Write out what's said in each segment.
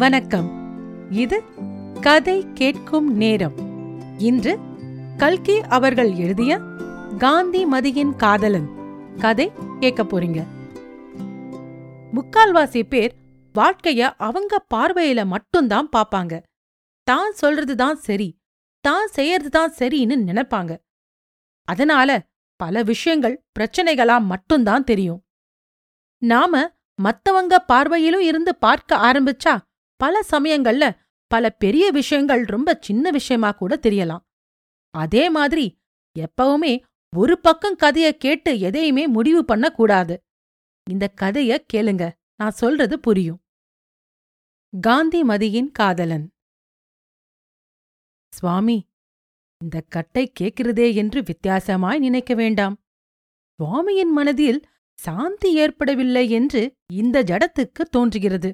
வணக்கம் இது கதை கேட்கும் நேரம் இன்று கல்கி அவர்கள் எழுதிய காந்தி மதியின் காதலன் கதை கேட்க போறீங்க முக்கால்வாசி பேர் வாழ்க்கைய அவங்க பார்வையில மட்டும்தான் பாப்பாங்க தான் சொல்றதுதான் சரி தான் செய்யறதுதான் சரின்னு நினைப்பாங்க அதனால பல விஷயங்கள் பிரச்சனைகளா மட்டும்தான் தெரியும் நாம மத்தவங்க பார்வையிலும் இருந்து பார்க்க ஆரம்பிச்சா பல சமயங்கள்ல பல பெரிய விஷயங்கள் ரொம்ப சின்ன விஷயமா கூட தெரியலாம் அதே மாதிரி எப்பவுமே ஒரு பக்கம் கதைய கேட்டு எதையுமே முடிவு பண்ண கூடாது இந்த கதைய கேளுங்க நான் சொல்றது புரியும் காந்திமதியின் காதலன் சுவாமி இந்த கட்டை கேட்கிறதே என்று வித்தியாசமாய் நினைக்க வேண்டாம் சுவாமியின் மனதில் சாந்தி ஏற்படவில்லை என்று இந்த ஜடத்துக்கு தோன்றுகிறது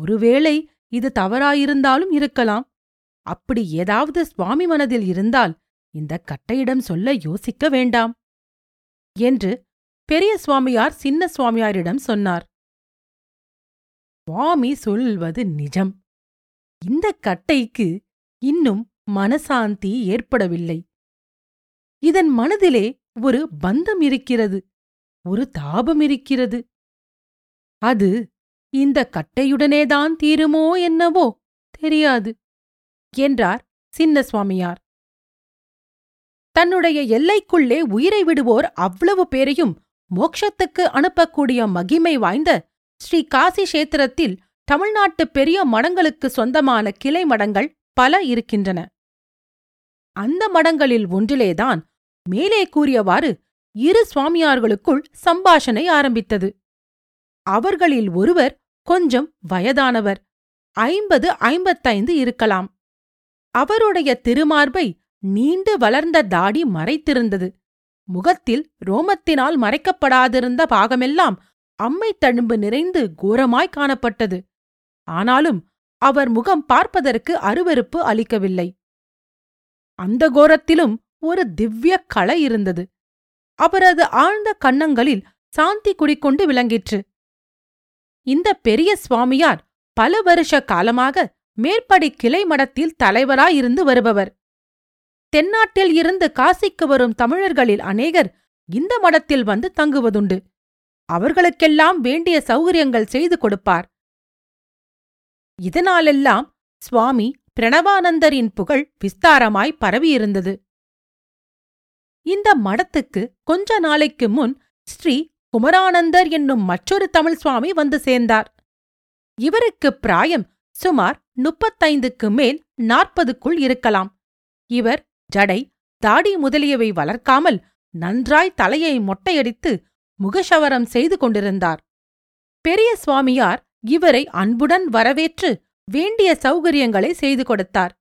ஒருவேளை இது தவறாயிருந்தாலும் இருக்கலாம் அப்படி ஏதாவது சுவாமி மனதில் இருந்தால் இந்த கட்டையிடம் சொல்ல யோசிக்க வேண்டாம் என்று பெரிய சுவாமியார் சின்ன சுவாமியாரிடம் சொன்னார் சுவாமி சொல்வது நிஜம் இந்த கட்டைக்கு இன்னும் மனசாந்தி ஏற்படவில்லை இதன் மனதிலே ஒரு பந்தம் இருக்கிறது ஒரு தாபம் இருக்கிறது அது இந்த கட்டையுடனேதான் தீருமோ என்னவோ தெரியாது என்றார் சின்ன சுவாமியார் தன்னுடைய எல்லைக்குள்ளே உயிரை விடுவோர் அவ்வளவு பேரையும் மோக்ஷத்துக்கு அனுப்பக்கூடிய மகிமை வாய்ந்த ஸ்ரீ காசி கஷேத்திரத்தில் தமிழ்நாட்டு பெரிய மடங்களுக்கு சொந்தமான கிளை மடங்கள் பல இருக்கின்றன அந்த மடங்களில் ஒன்றிலேதான் மேலே கூறியவாறு இரு சுவாமியார்களுக்குள் சம்பாஷணை ஆரம்பித்தது அவர்களில் ஒருவர் கொஞ்சம் வயதானவர் ஐம்பது ஐம்பத்தைந்து இருக்கலாம் அவருடைய திருமார்பை நீண்டு வளர்ந்த தாடி மறைத்திருந்தது முகத்தில் ரோமத்தினால் மறைக்கப்படாதிருந்த பாகமெல்லாம் அம்மை தழும்பு நிறைந்து கோரமாய் காணப்பட்டது ஆனாலும் அவர் முகம் பார்ப்பதற்கு அருவருப்பு அளிக்கவில்லை அந்த கோரத்திலும் ஒரு திவ்ய கலை இருந்தது அவரது ஆழ்ந்த கன்னங்களில் சாந்தி குடிக்கொண்டு விளங்கிற்று இந்த பெரிய சுவாமியார் பல வருஷ காலமாக மேற்படி கிளை மடத்தில் தலைவராயிருந்து வருபவர் தென்னாட்டில் இருந்து காசிக்கு வரும் தமிழர்களில் அநேகர் இந்த மடத்தில் வந்து தங்குவதுண்டு அவர்களுக்கெல்லாம் வேண்டிய சௌகரியங்கள் செய்து கொடுப்பார் இதனாலெல்லாம் சுவாமி பிரணவானந்தரின் புகழ் விஸ்தாரமாய் பரவியிருந்தது இந்த மடத்துக்கு கொஞ்ச நாளைக்கு முன் ஸ்ரீ குமரானந்தர் என்னும் மற்றொரு தமிழ் சுவாமி வந்து சேர்ந்தார் இவருக்கு பிராயம் சுமார் முப்பத்தைந்துக்கு மேல் நாற்பதுக்குள் இருக்கலாம் இவர் ஜடை தாடி முதலியவை வளர்க்காமல் நன்றாய் தலையை மொட்டையடித்து முகஷவரம் செய்து கொண்டிருந்தார் பெரிய சுவாமியார் இவரை அன்புடன் வரவேற்று வேண்டிய சௌகரியங்களை செய்து கொடுத்தார்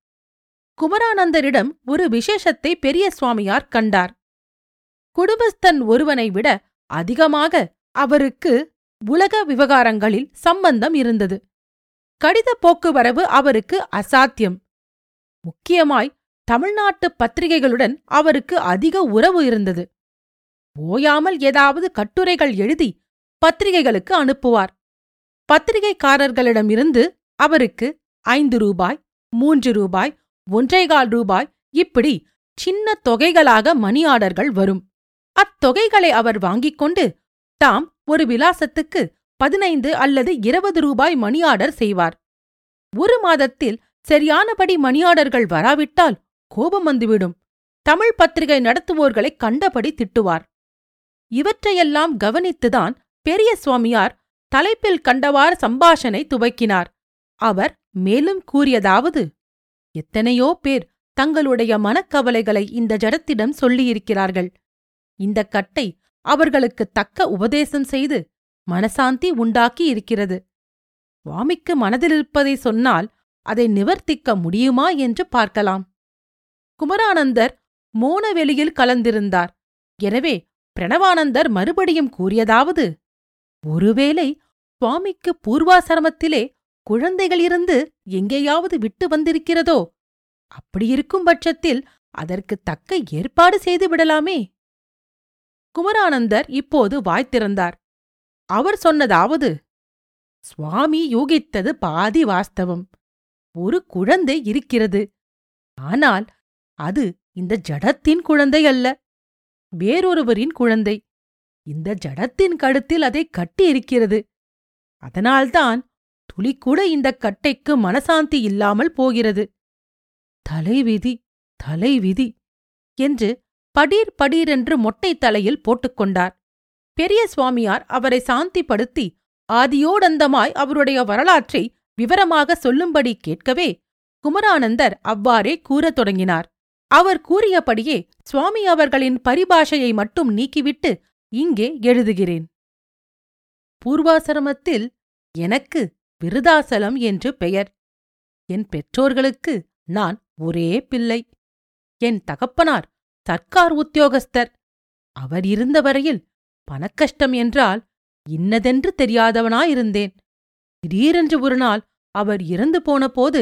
குமரானந்தரிடம் ஒரு விசேஷத்தை பெரிய சுவாமியார் கண்டார் குடும்பஸ்தன் ஒருவனை விட அதிகமாக அவருக்கு உலக விவகாரங்களில் சம்பந்தம் இருந்தது கடித போக்குவரவு அவருக்கு அசாத்தியம் முக்கியமாய் தமிழ்நாட்டு பத்திரிகைகளுடன் அவருக்கு அதிக உறவு இருந்தது ஓயாமல் ஏதாவது கட்டுரைகள் எழுதி பத்திரிகைகளுக்கு அனுப்புவார் பத்திரிகைக்காரர்களிடமிருந்து அவருக்கு ஐந்து ரூபாய் மூன்று ரூபாய் ஒன்றேகால் ரூபாய் இப்படி சின்ன தொகைகளாக மணி ஆர்டர்கள் வரும் அத்தொகைகளை அவர் வாங்கிக் கொண்டு தாம் ஒரு விலாசத்துக்கு பதினைந்து அல்லது இருபது ரூபாய் மணி ஆர்டர் செய்வார் ஒரு மாதத்தில் சரியானபடி மணி ஆர்டர்கள் வராவிட்டால் கோபம் வந்துவிடும் தமிழ் பத்திரிகை நடத்துவோர்களை கண்டபடி திட்டுவார் இவற்றையெல்லாம் கவனித்துதான் பெரிய சுவாமியார் தலைப்பில் கண்டவாறு சம்பாஷனை துவக்கினார் அவர் மேலும் கூறியதாவது எத்தனையோ பேர் தங்களுடைய மனக்கவலைகளை இந்த ஜடத்திடம் சொல்லியிருக்கிறார்கள் இந்தக் கட்டை அவர்களுக்கு தக்க உபதேசம் செய்து மனசாந்தி உண்டாக்கி இருக்கிறது வாமிக்கு மனதிலிருப்பதை சொன்னால் அதை நிவர்த்திக்க முடியுமா என்று பார்க்கலாம் குமரானந்தர் மோனவெளியில் கலந்திருந்தார் எனவே பிரணவானந்தர் மறுபடியும் கூறியதாவது ஒருவேளை சுவாமிக்கு பூர்வாசிரமத்திலே குழந்தைகள் இருந்து எங்கேயாவது விட்டு வந்திருக்கிறதோ அப்படியிருக்கும் பட்சத்தில் அதற்கு தக்க ஏற்பாடு செய்து விடலாமே குமரானந்தர் இப்போது வாய்த்திருந்தார் அவர் சொன்னதாவது சுவாமி யூகித்தது பாதி வாஸ்தவம் ஒரு குழந்தை இருக்கிறது ஆனால் அது இந்த ஜடத்தின் குழந்தை அல்ல வேறொருவரின் குழந்தை இந்த ஜடத்தின் கழுத்தில் அதை கட்டி இருக்கிறது அதனால்தான் துளிக்கூட இந்த கட்டைக்கு மனசாந்தி இல்லாமல் போகிறது தலைவிதி தலைவிதி என்று படீர் படீரென்று மொட்டை தலையில் போட்டுக்கொண்டார் பெரிய சுவாமியார் அவரை சாந்திப்படுத்தி ஆதியோடந்தமாய் அவருடைய வரலாற்றை விவரமாக சொல்லும்படி கேட்கவே குமரானந்தர் அவ்வாறே கூறத் தொடங்கினார் அவர் கூறியபடியே சுவாமி அவர்களின் பரிபாஷையை மட்டும் நீக்கிவிட்டு இங்கே எழுதுகிறேன் பூர்வாசிரமத்தில் எனக்கு விருதாசலம் என்று பெயர் என் பெற்றோர்களுக்கு நான் ஒரே பிள்ளை என் தகப்பனார் சர்க்கார் உத்தியோகஸ்தர் அவர் இருந்த வரையில் பணக்கஷ்டம் என்றால் இன்னதென்று தெரியாதவனாயிருந்தேன் திடீரென்று ஒரு நாள் அவர் இறந்து போன போது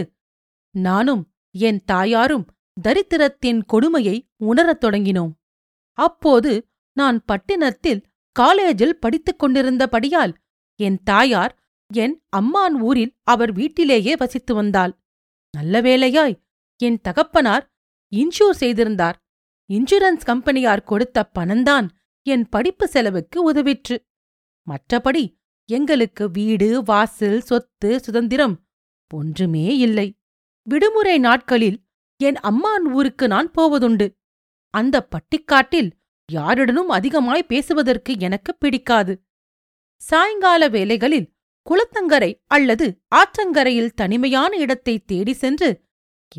நானும் என் தாயாரும் தரித்திரத்தின் கொடுமையை உணரத் தொடங்கினோம் அப்போது நான் பட்டினத்தில் காலேஜில் படித்துக் கொண்டிருந்தபடியால் என் தாயார் என் அம்மான் ஊரில் அவர் வீட்டிலேயே வசித்து வந்தாள் நல்ல வேளையாய் என் தகப்பனார் இன்ஷூர் செய்திருந்தார் இன்சூரன்ஸ் கம்பெனியார் கொடுத்த பணம்தான் என் படிப்பு செலவுக்கு உதவிற்று மற்றபடி எங்களுக்கு வீடு வாசல் சொத்து சுதந்திரம் ஒன்றுமே இல்லை விடுமுறை நாட்களில் என் அம்மான் ஊருக்கு நான் போவதுண்டு அந்த பட்டிக்காட்டில் யாருடனும் அதிகமாய் பேசுவதற்கு எனக்கு பிடிக்காது சாயங்கால வேலைகளில் குளத்தங்கரை அல்லது ஆற்றங்கரையில் தனிமையான இடத்தை தேடி சென்று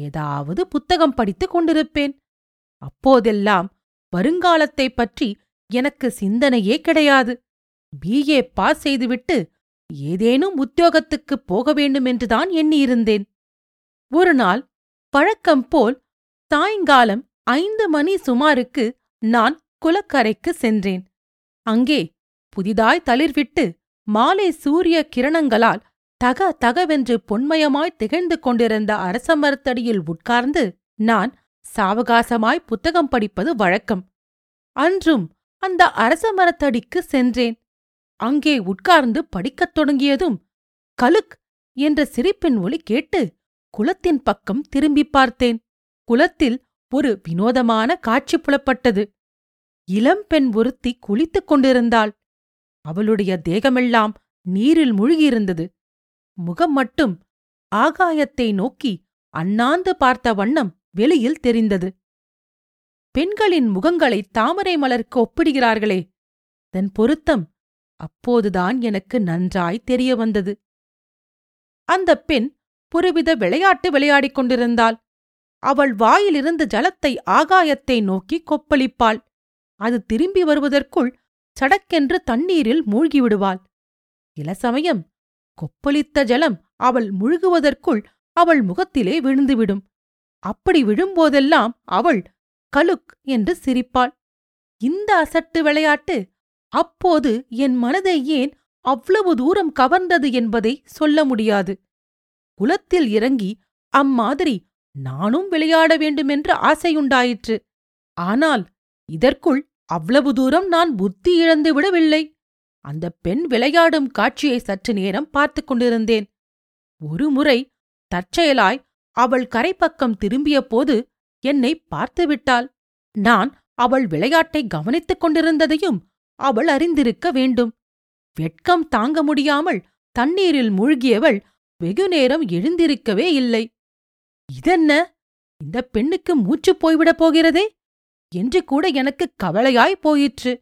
ஏதாவது புத்தகம் படித்துக் கொண்டிருப்பேன் அப்போதெல்லாம் வருங்காலத்தை பற்றி எனக்கு சிந்தனையே கிடையாது பிஏ பாஸ் செய்துவிட்டு ஏதேனும் உத்தியோகத்துக்குப் போக வேண்டுமென்றுதான் எண்ணியிருந்தேன் ஒரு நாள் பழக்கம் போல் சாயங்காலம் ஐந்து மணி சுமாருக்கு நான் குலக்கரைக்கு சென்றேன் அங்கே புதிதாய் தளிர்விட்டு மாலை சூரிய கிரணங்களால் தக தகவென்று பொன்மயமாய் திகழ்ந்து கொண்டிருந்த அரசமரத்தடியில் உட்கார்ந்து நான் சாவகாசமாய் புத்தகம் படிப்பது வழக்கம் அன்றும் அந்த அரச மரத்தடிக்கு சென்றேன் அங்கே உட்கார்ந்து படிக்கத் தொடங்கியதும் கலுக் என்ற சிரிப்பின் ஒலி கேட்டு குளத்தின் பக்கம் திரும்பி பார்த்தேன் குளத்தில் ஒரு வினோதமான காட்சி புலப்பட்டது இளம்பெண் ஒருத்தி குளித்துக் கொண்டிருந்தாள் அவளுடைய தேகமெல்லாம் நீரில் முழுகியிருந்தது முகம் மட்டும் ஆகாயத்தை நோக்கி அண்ணாந்து பார்த்த வண்ணம் வெளியில் தெரிந்தது பெண்களின் முகங்களை தாமரை மலருக்கு ஒப்பிடுகிறார்களே தன் பொருத்தம் அப்போதுதான் எனக்கு நன்றாய் தெரிய வந்தது அந்த பெண் ஒருவித விளையாட்டு விளையாடிக் கொண்டிருந்தாள் அவள் வாயிலிருந்து ஜலத்தை ஆகாயத்தை நோக்கி கொப்பளிப்பாள் அது திரும்பி வருவதற்குள் சடக்கென்று தண்ணீரில் மூழ்கிவிடுவாள் இளசமயம் சமயம் கொப்பளித்த ஜலம் அவள் முழுகுவதற்குள் அவள் முகத்திலே விழுந்துவிடும் அப்படி விழும்போதெல்லாம் அவள் கலுக் என்று சிரிப்பாள் இந்த அசட்டு விளையாட்டு அப்போது என் மனதை ஏன் அவ்வளவு தூரம் கவர்ந்தது என்பதை சொல்ல முடியாது குலத்தில் இறங்கி அம்மாதிரி நானும் விளையாட வேண்டுமென்ற ஆசையுண்டாயிற்று ஆனால் இதற்குள் அவ்வளவு தூரம் நான் புத்தி இழந்து விடவில்லை அந்த பெண் விளையாடும் காட்சியை சற்று நேரம் பார்த்துக் கொண்டிருந்தேன் ஒருமுறை தற்செயலாய் அவள் கரைப்பக்கம் திரும்பியபோது என்னை பார்த்துவிட்டாள் நான் அவள் விளையாட்டை கவனித்துக் கொண்டிருந்ததையும் அவள் அறிந்திருக்க வேண்டும் வெட்கம் தாங்க முடியாமல் தண்ணீரில் மூழ்கியவள் வெகுநேரம் எழுந்திருக்கவே இல்லை இதென்ன இந்த பெண்ணுக்கு மூச்சு போய்விடப் போகிறதே என்று கூட எனக்கு கவலையாய் போயிற்று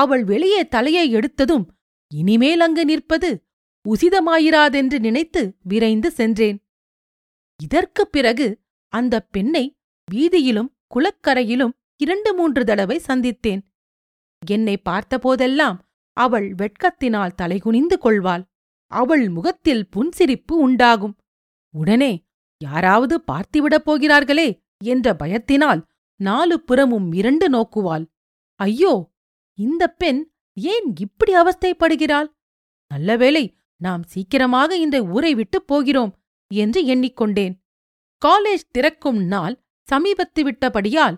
அவள் வெளியே தலையை எடுத்ததும் இனிமேல் அங்கு நிற்பது உசிதமாயிராதென்று நினைத்து விரைந்து சென்றேன் இதற்குப் பிறகு அந்தப் பெண்ணை வீதியிலும் குளக்கரையிலும் இரண்டு மூன்று தடவை சந்தித்தேன் என்னை பார்த்தபோதெல்லாம் அவள் வெட்கத்தினால் தலைகுனிந்து கொள்வாள் அவள் முகத்தில் புன்சிரிப்பு உண்டாகும் உடனே யாராவது பார்த்துவிடப் போகிறார்களே என்ற பயத்தினால் நாலு புறமும் இரண்டு நோக்குவாள் ஐயோ இந்த பெண் ஏன் இப்படி அவஸ்தைப்படுகிறாள் நல்லவேளை நாம் சீக்கிரமாக இந்த ஊரை விட்டுப் போகிறோம் என்று எண்ணிக்கொண்டேன் காலேஜ் திறக்கும் நாள் சமீபத்து விட்டபடியால்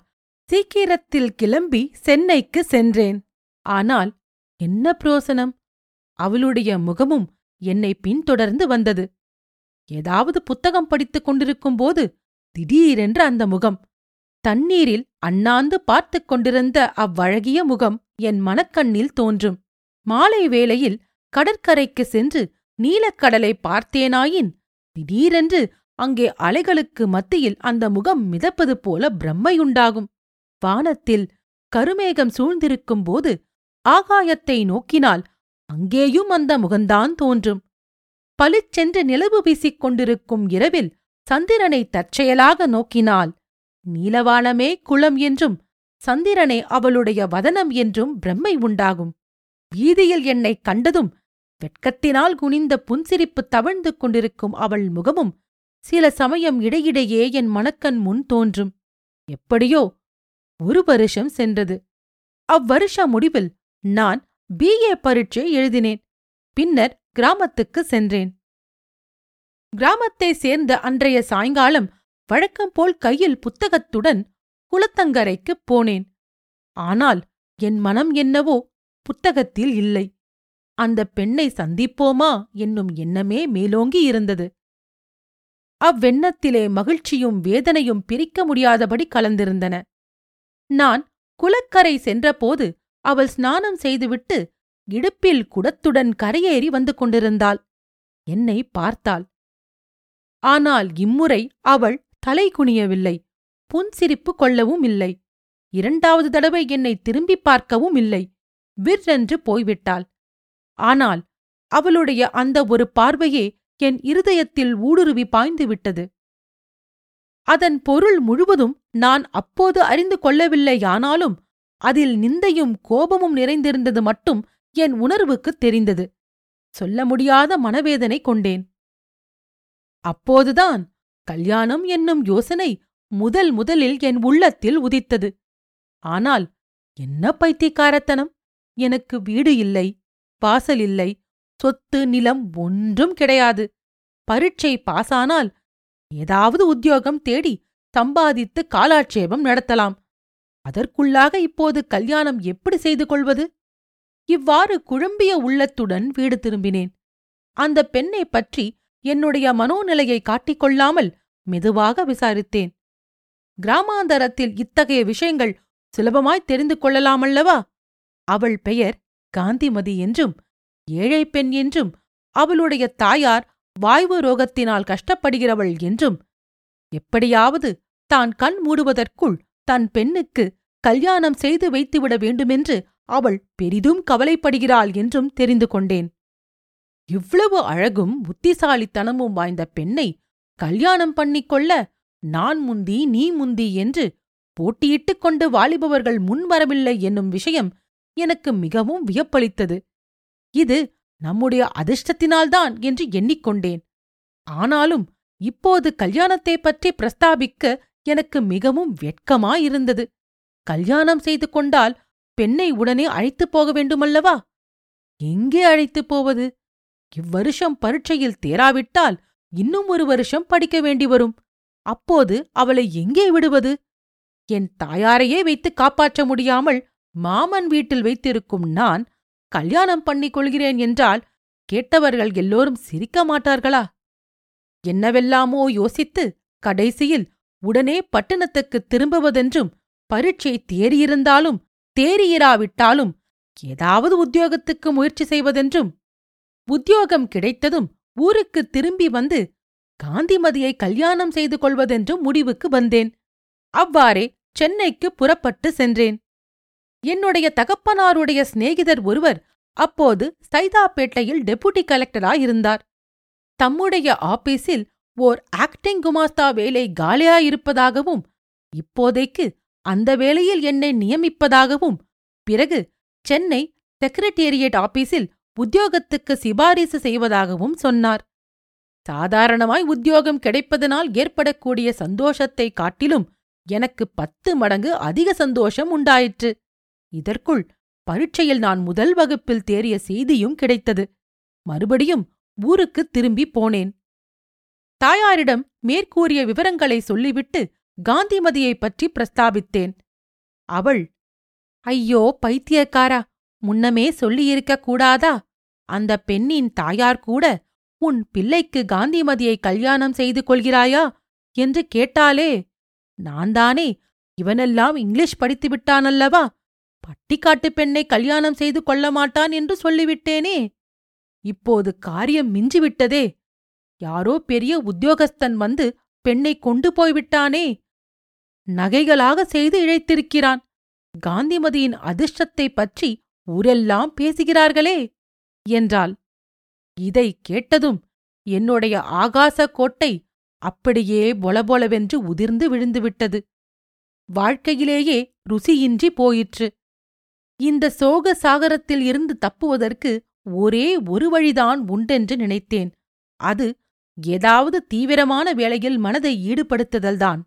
சீக்கிரத்தில் கிளம்பி சென்னைக்கு சென்றேன் ஆனால் என்ன புரோசனம் அவளுடைய முகமும் என்னை பின்தொடர்ந்து வந்தது ஏதாவது புத்தகம் படித்துக் கொண்டிருக்கும்போது திடீரென்று அந்த முகம் தண்ணீரில் அண்ணாந்து பார்த்துக் கொண்டிருந்த அவ்வழகிய முகம் என் மனக்கண்ணில் தோன்றும் மாலை வேளையில் கடற்கரைக்கு சென்று நீலக்கடலை பார்த்தேனாயின் திடீரென்று அங்கே அலைகளுக்கு மத்தியில் அந்த முகம் மிதப்பது போல பிரம்மையுண்டாகும் வானத்தில் கருமேகம் சூழ்ந்திருக்கும் போது ஆகாயத்தை நோக்கினால் அங்கேயும் அந்த முகந்தான் தோன்றும் பளிச்சென்று நிலவு வீசிக் கொண்டிருக்கும் இரவில் சந்திரனை தற்செயலாக நோக்கினால் நீலவானமே குளம் என்றும் சந்திரனை அவளுடைய வதனம் என்றும் பிரம்மை உண்டாகும் வீதியில் என்னைக் கண்டதும் வெட்கத்தினால் குனிந்த புன்சிரிப்பு தவழ்ந்து கொண்டிருக்கும் அவள் முகமும் சில சமயம் இடையிடையே என் மணக்கன் முன் தோன்றும் எப்படியோ ஒரு வருஷம் சென்றது அவ்வருஷ முடிவில் நான் பிஏ பரீட்சை எழுதினேன் பின்னர் கிராமத்துக்கு சென்றேன் கிராமத்தை சேர்ந்த அன்றைய சாயங்காலம் வழக்கம் போல் கையில் புத்தகத்துடன் குளத்தங்கரைக்குப் போனேன் ஆனால் என் மனம் என்னவோ புத்தகத்தில் இல்லை அந்த பெண்ணை சந்திப்போமா என்னும் எண்ணமே மேலோங்கி இருந்தது அவ்வெண்ணத்திலே மகிழ்ச்சியும் வேதனையும் பிரிக்க முடியாதபடி கலந்திருந்தன நான் குளக்கரை சென்றபோது அவள் ஸ்நானம் செய்துவிட்டு இடுப்பில் குடத்துடன் கரையேறி வந்து கொண்டிருந்தாள் என்னை பார்த்தாள் ஆனால் இம்முறை அவள் தலை குனியவில்லை புன்சிரிப்பு கொள்ளவும் இல்லை இரண்டாவது தடவை என்னை திரும்பி பார்க்கவும் இல்லை விற்றென்று போய்விட்டாள் ஆனால் அவளுடைய அந்த ஒரு பார்வையே என் இருதயத்தில் ஊடுருவி பாய்ந்துவிட்டது அதன் பொருள் முழுவதும் நான் அப்போது அறிந்து கொள்ளவில்லையானாலும் அதில் நிந்தையும் கோபமும் நிறைந்திருந்தது மட்டும் என் உணர்வுக்குத் தெரிந்தது சொல்ல முடியாத மனவேதனை கொண்டேன் அப்போதுதான் கல்யாணம் என்னும் யோசனை முதல் முதலில் என் உள்ளத்தில் உதித்தது ஆனால் என்ன பைத்தியக்காரத்தனம் எனக்கு வீடு இல்லை வாசல் இல்லை சொத்து நிலம் ஒன்றும் கிடையாது பரீட்சை பாசானால் ஏதாவது உத்தியோகம் தேடி சம்பாதித்து காலாட்சேபம் நடத்தலாம் அதற்குள்ளாக இப்போது கல்யாணம் எப்படி செய்து கொள்வது இவ்வாறு குழம்பிய உள்ளத்துடன் வீடு திரும்பினேன் அந்த பெண்ணை பற்றி என்னுடைய மனோநிலையை காட்டிக்கொள்ளாமல் மெதுவாக விசாரித்தேன் கிராமாந்தரத்தில் இத்தகைய விஷயங்கள் சுலபமாய் தெரிந்து கொள்ளலாமல்லவா அவள் பெயர் காந்திமதி என்றும் ஏழை பெண் என்றும் அவளுடைய தாயார் வாய்வு ரோகத்தினால் கஷ்டப்படுகிறவள் என்றும் எப்படியாவது தான் கண் மூடுவதற்குள் தன் பெண்ணுக்கு கல்யாணம் செய்து வைத்துவிட வேண்டுமென்று அவள் பெரிதும் கவலைப்படுகிறாள் என்றும் தெரிந்து கொண்டேன் இவ்வளவு அழகும் புத்திசாலித்தனமும் வாய்ந்த பெண்ணை கல்யாணம் பண்ணிக்கொள்ள நான் முந்தி நீ முந்தி என்று போட்டியிட்டுக் கொண்டு வாலிபவர்கள் முன்வரவில்லை என்னும் விஷயம் எனக்கு மிகவும் வியப்பளித்தது இது நம்முடைய அதிர்ஷ்டத்தினால்தான் என்று எண்ணிக்கொண்டேன் ஆனாலும் இப்போது கல்யாணத்தை பற்றி பிரஸ்தாபிக்க எனக்கு மிகவும் வெட்கமாயிருந்தது கல்யாணம் செய்து கொண்டால் பெண்ணை உடனே அழைத்துப் போக வேண்டுமல்லவா எங்கே அழைத்துப் போவது இவ்வருஷம் பரீட்சையில் தேராவிட்டால் இன்னும் ஒரு வருஷம் படிக்க வேண்டி வரும் அப்போது அவளை எங்கே விடுவது என் தாயாரையே வைத்து காப்பாற்ற முடியாமல் மாமன் வீட்டில் வைத்திருக்கும் நான் கல்யாணம் பண்ணிக் கொள்கிறேன் என்றால் கேட்டவர்கள் எல்லோரும் சிரிக்க மாட்டார்களா என்னவெல்லாமோ யோசித்து கடைசியில் உடனே பட்டணத்துக்கு திரும்புவதென்றும் பரீட்சை தேறியிருந்தாலும் தேறியிராவிட்டாலும் ஏதாவது உத்தியோகத்துக்கு முயற்சி செய்வதென்றும் உத்தியோகம் கிடைத்ததும் ஊருக்கு திரும்பி வந்து காந்திமதியை கல்யாணம் செய்து கொள்வதென்றும் முடிவுக்கு வந்தேன் அவ்வாறே சென்னைக்கு புறப்பட்டு சென்றேன் என்னுடைய தகப்பனாருடைய சிநேகிதர் ஒருவர் அப்போது சைதாப்பேட்டையில் டெபுட்டி கலெக்டராயிருந்தார் தம்முடைய ஆபீஸில் ஓர் ஆக்டிங் குமாஸ்தா வேலை காலியாயிருப்பதாகவும் இப்போதைக்கு அந்த வேளையில் என்னை நியமிப்பதாகவும் பிறகு சென்னை செக்ரட்டேரியட் ஆபீஸில் உத்தியோகத்துக்கு சிபாரிசு செய்வதாகவும் சொன்னார் சாதாரணமாய் உத்தியோகம் கிடைப்பதனால் ஏற்படக்கூடிய சந்தோஷத்தை காட்டிலும் எனக்கு பத்து மடங்கு அதிக சந்தோஷம் உண்டாயிற்று இதற்குள் பரீட்சையில் நான் முதல் வகுப்பில் தேறிய செய்தியும் கிடைத்தது மறுபடியும் ஊருக்கு திரும்பி போனேன் தாயாரிடம் மேற்கூறிய விவரங்களை சொல்லிவிட்டு காந்திமதியைப் பற்றி பிரஸ்தாபித்தேன் அவள் ஐயோ பைத்தியக்காரா முன்னமே சொல்லியிருக்க கூடாதா அந்த பெண்ணின் தாயார் கூட உன் பிள்ளைக்கு காந்திமதியை கல்யாணம் செய்து கொள்கிறாயா என்று கேட்டாலே நான் தானே இவனெல்லாம் இங்கிலீஷ் படித்துவிட்டானல்லவா பட்டிக்காட்டுப் பெண்ணை கல்யாணம் செய்து கொள்ள மாட்டான் என்று சொல்லிவிட்டேனே இப்போது காரியம் மிஞ்சிவிட்டதே யாரோ பெரிய உத்தியோகஸ்தன் வந்து பெண்ணை கொண்டு போய்விட்டானே நகைகளாக செய்து இழைத்திருக்கிறான் காந்திமதியின் அதிர்ஷ்டத்தை பற்றி ஊரெல்லாம் பேசுகிறார்களே என்றாள் இதை கேட்டதும் என்னுடைய ஆகாச கோட்டை அப்படியே பொலபொலவென்று உதிர்ந்து விழுந்துவிட்டது வாழ்க்கையிலேயே ருசியின்றி போயிற்று இந்த சோக சாகரத்தில் இருந்து தப்புவதற்கு ஒரே ஒரு வழிதான் உண்டென்று நினைத்தேன் அது ஏதாவது தீவிரமான வேளையில் மனதை ஈடுபடுத்துதல்தான்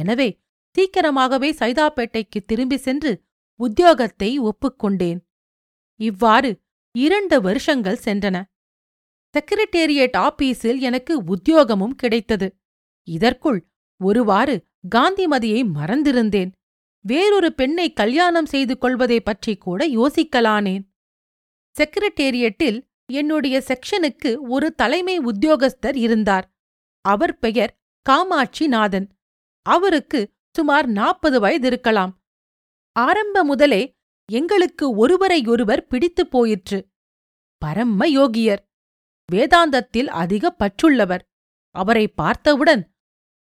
எனவே சீக்கிரமாகவே சைதாப்பேட்டைக்கு திரும்பி சென்று உத்தியோகத்தை ஒப்புக்கொண்டேன் இவ்வாறு இரண்டு வருஷங்கள் சென்றன செக்ரட்டேரியட் ஆபீஸில் எனக்கு உத்தியோகமும் கிடைத்தது இதற்குள் ஒருவாறு காந்திமதியை மறந்திருந்தேன் வேறொரு பெண்ணை கல்யாணம் செய்து கொள்வதை பற்றி கூட யோசிக்கலானேன் செக்ரட்டேரியட்டில் என்னுடைய செக்ஷனுக்கு ஒரு தலைமை உத்தியோகஸ்தர் இருந்தார் அவர் பெயர் காமாட்சி நாதன் அவருக்கு சுமார் நாற்பது வயது இருக்கலாம் ஆரம்ப முதலே எங்களுக்கு ஒருவரையொருவர் பிடித்துப் போயிற்று பரம்ம யோகியர் வேதாந்தத்தில் அதிக பற்றுள்ளவர் அவரை பார்த்தவுடன்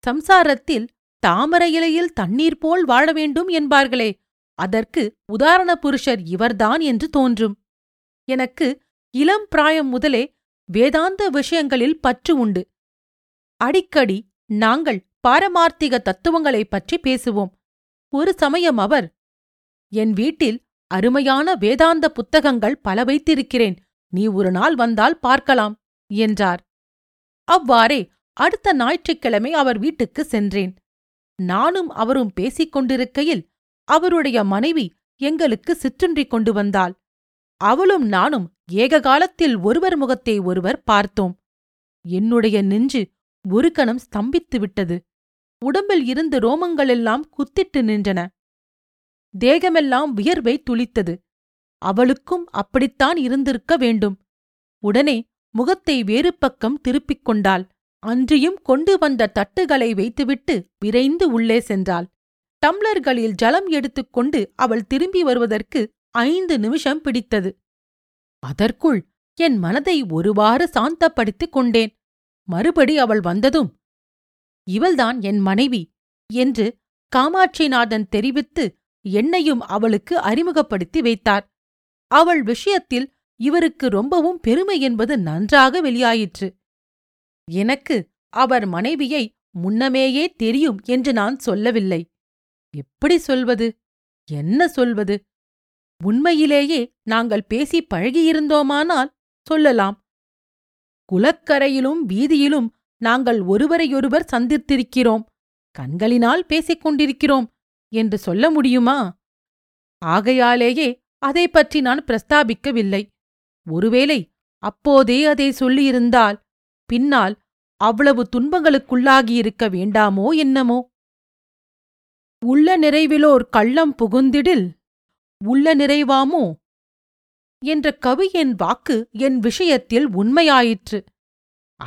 சம்சாரத்தில் தாமர இலையில் தண்ணீர் போல் வாழ வேண்டும் என்பார்களே அதற்கு உதாரண புருஷர் இவர்தான் என்று தோன்றும் எனக்கு இளம் பிராயம் முதலே வேதாந்த விஷயங்களில் பற்று உண்டு அடிக்கடி நாங்கள் பாரமார்த்திக தத்துவங்களைப் பற்றி பேசுவோம் ஒரு சமயம் அவர் என் வீட்டில் அருமையான வேதாந்த புத்தகங்கள் பல வைத்திருக்கிறேன் நீ ஒரு நாள் வந்தால் பார்க்கலாம் என்றார் அவ்வாறே அடுத்த ஞாயிற்றுக்கிழமை அவர் வீட்டுக்கு சென்றேன் நானும் அவரும் பேசிக் கொண்டிருக்கையில் அவருடைய மனைவி எங்களுக்கு சிற்றுன்றிக் கொண்டு வந்தாள் அவளும் நானும் ஏக காலத்தில் ஒருவர் முகத்தை ஒருவர் பார்த்தோம் என்னுடைய நெஞ்சு ஒரு கணம் ஸ்தம்பித்து விட்டது உடம்பில் இருந்து ரோமங்களெல்லாம் குத்திட்டு நின்றன தேகமெல்லாம் வியர்வை துளித்தது அவளுக்கும் அப்படித்தான் இருந்திருக்க வேண்டும் உடனே முகத்தை வேறு பக்கம் திருப்பிக் கொண்டாள் அன்றியும் கொண்டு வந்த தட்டுகளை வைத்துவிட்டு விரைந்து உள்ளே சென்றாள் டம்ளர்களில் ஜலம் எடுத்துக்கொண்டு அவள் திரும்பி வருவதற்கு ஐந்து நிமிஷம் பிடித்தது அதற்குள் என் மனதை ஒருவாறு சாந்தப்படுத்திக் கொண்டேன் மறுபடி அவள் வந்ததும் இவள்தான் என் மனைவி என்று காமாட்சிநாதன் தெரிவித்து என்னையும் அவளுக்கு அறிமுகப்படுத்தி வைத்தார் அவள் விஷயத்தில் இவருக்கு ரொம்பவும் பெருமை என்பது நன்றாக வெளியாயிற்று எனக்கு அவர் மனைவியை முன்னமேயே தெரியும் என்று நான் சொல்லவில்லை எப்படி சொல்வது என்ன சொல்வது உண்மையிலேயே நாங்கள் பேசி பழகியிருந்தோமானால் சொல்லலாம் குலக்கரையிலும் வீதியிலும் நாங்கள் ஒருவரையொருவர் சந்தித்திருக்கிறோம் கண்களினால் பேசிக் கொண்டிருக்கிறோம் என்று சொல்ல முடியுமா ஆகையாலேயே அதை பற்றி நான் பிரஸ்தாபிக்கவில்லை ஒருவேளை அப்போதே அதை சொல்லியிருந்தால் பின்னால் அவ்வளவு துன்பங்களுக்குள்ளாகியிருக்க வேண்டாமோ என்னமோ உள்ள நிறைவிலோர் கள்ளம் புகுந்திடில் உள்ள நிறைவாமோ என்ற கவியின் வாக்கு என் விஷயத்தில் உண்மையாயிற்று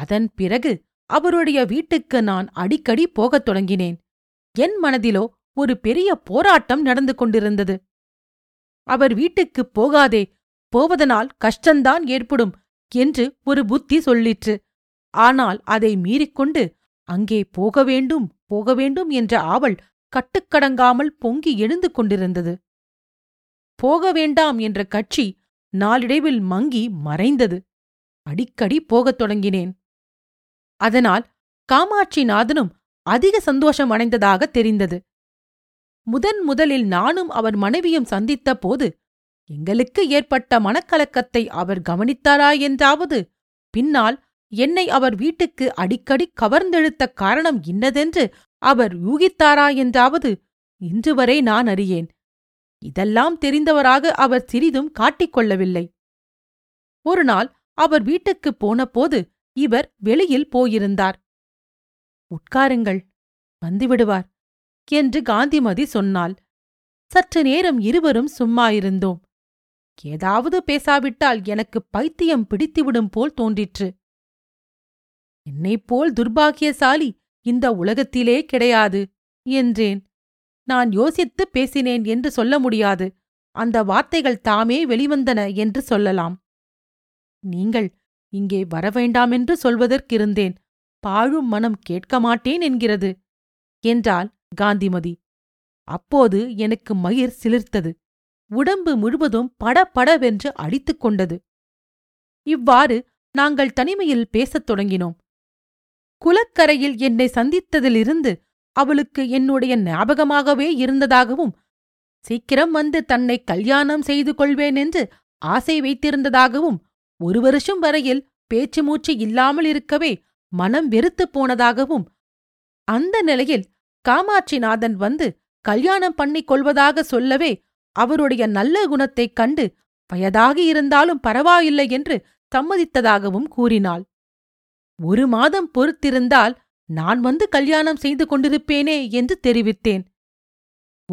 அதன் பிறகு அவருடைய வீட்டுக்கு நான் அடிக்கடி போகத் தொடங்கினேன் என் மனதிலோ ஒரு பெரிய போராட்டம் நடந்து கொண்டிருந்தது அவர் வீட்டுக்குப் போகாதே போவதனால் கஷ்டந்தான் ஏற்படும் என்று ஒரு புத்தி சொல்லிற்று ஆனால் அதை மீறிக்கொண்டு அங்கே போக வேண்டும் போக வேண்டும் என்ற ஆவல் கட்டுக்கடங்காமல் பொங்கி எழுந்து கொண்டிருந்தது போக வேண்டாம் என்ற கட்சி நாளிடைவில் மங்கி மறைந்தது அடிக்கடி போகத் தொடங்கினேன் அதனால் காமாட்சி நாதனும் அதிக சந்தோஷம் அடைந்ததாக தெரிந்தது முதன் முதலில் நானும் அவர் மனைவியும் சந்தித்த போது எங்களுக்கு ஏற்பட்ட மனக்கலக்கத்தை அவர் கவனித்தாரா என்றாவது பின்னால் என்னை அவர் வீட்டுக்கு அடிக்கடி கவர்ந்தெழுத்த காரணம் இன்னதென்று அவர் யூகித்தாரா என்றாவது இன்றுவரை நான் அறியேன் இதெல்லாம் தெரிந்தவராக அவர் சிறிதும் காட்டிக்கொள்ளவில்லை ஒருநாள் அவர் வீட்டுக்குப் போனபோது இவர் வெளியில் போயிருந்தார் உட்காருங்கள் வந்துவிடுவார் என்று காந்திமதி சொன்னாள் சற்று நேரம் இருவரும் சும்மா இருந்தோம் ஏதாவது பேசாவிட்டால் எனக்கு பைத்தியம் பிடித்துவிடும் போல் தோன்றிற்று என்னைப்போல் துர்பாகியசாலி இந்த உலகத்திலே கிடையாது என்றேன் நான் யோசித்து பேசினேன் என்று சொல்ல முடியாது அந்த வார்த்தைகள் தாமே வெளிவந்தன என்று சொல்லலாம் நீங்கள் இங்கே வரவேண்டாமென்று சொல்வதற்கிருந்தேன் பாழும் மனம் கேட்க மாட்டேன் என்கிறது என்றாள் காந்திமதி அப்போது எனக்கு மயிர் சிலிர்த்தது உடம்பு முழுவதும் படபடவென்று அடித்துக் கொண்டது இவ்வாறு நாங்கள் தனிமையில் பேசத் தொடங்கினோம் குலக்கரையில் என்னை சந்தித்ததிலிருந்து அவளுக்கு என்னுடைய ஞாபகமாகவே இருந்ததாகவும் சீக்கிரம் வந்து தன்னை கல்யாணம் செய்து கொள்வேன் என்று ஆசை வைத்திருந்ததாகவும் ஒரு வருஷம் வரையில் பேச்சு மூச்சு இல்லாமல் இருக்கவே மனம் வெறுத்துப் போனதாகவும் அந்த நிலையில் காமாட்சிநாதன் வந்து கல்யாணம் பண்ணிக் கொள்வதாக சொல்லவே அவருடைய நல்ல குணத்தைக் கண்டு வயதாகி இருந்தாலும் பரவாயில்லை என்று சம்மதித்ததாகவும் கூறினாள் ஒரு மாதம் பொறுத்திருந்தால் நான் வந்து கல்யாணம் செய்து கொண்டிருப்பேனே என்று தெரிவித்தேன்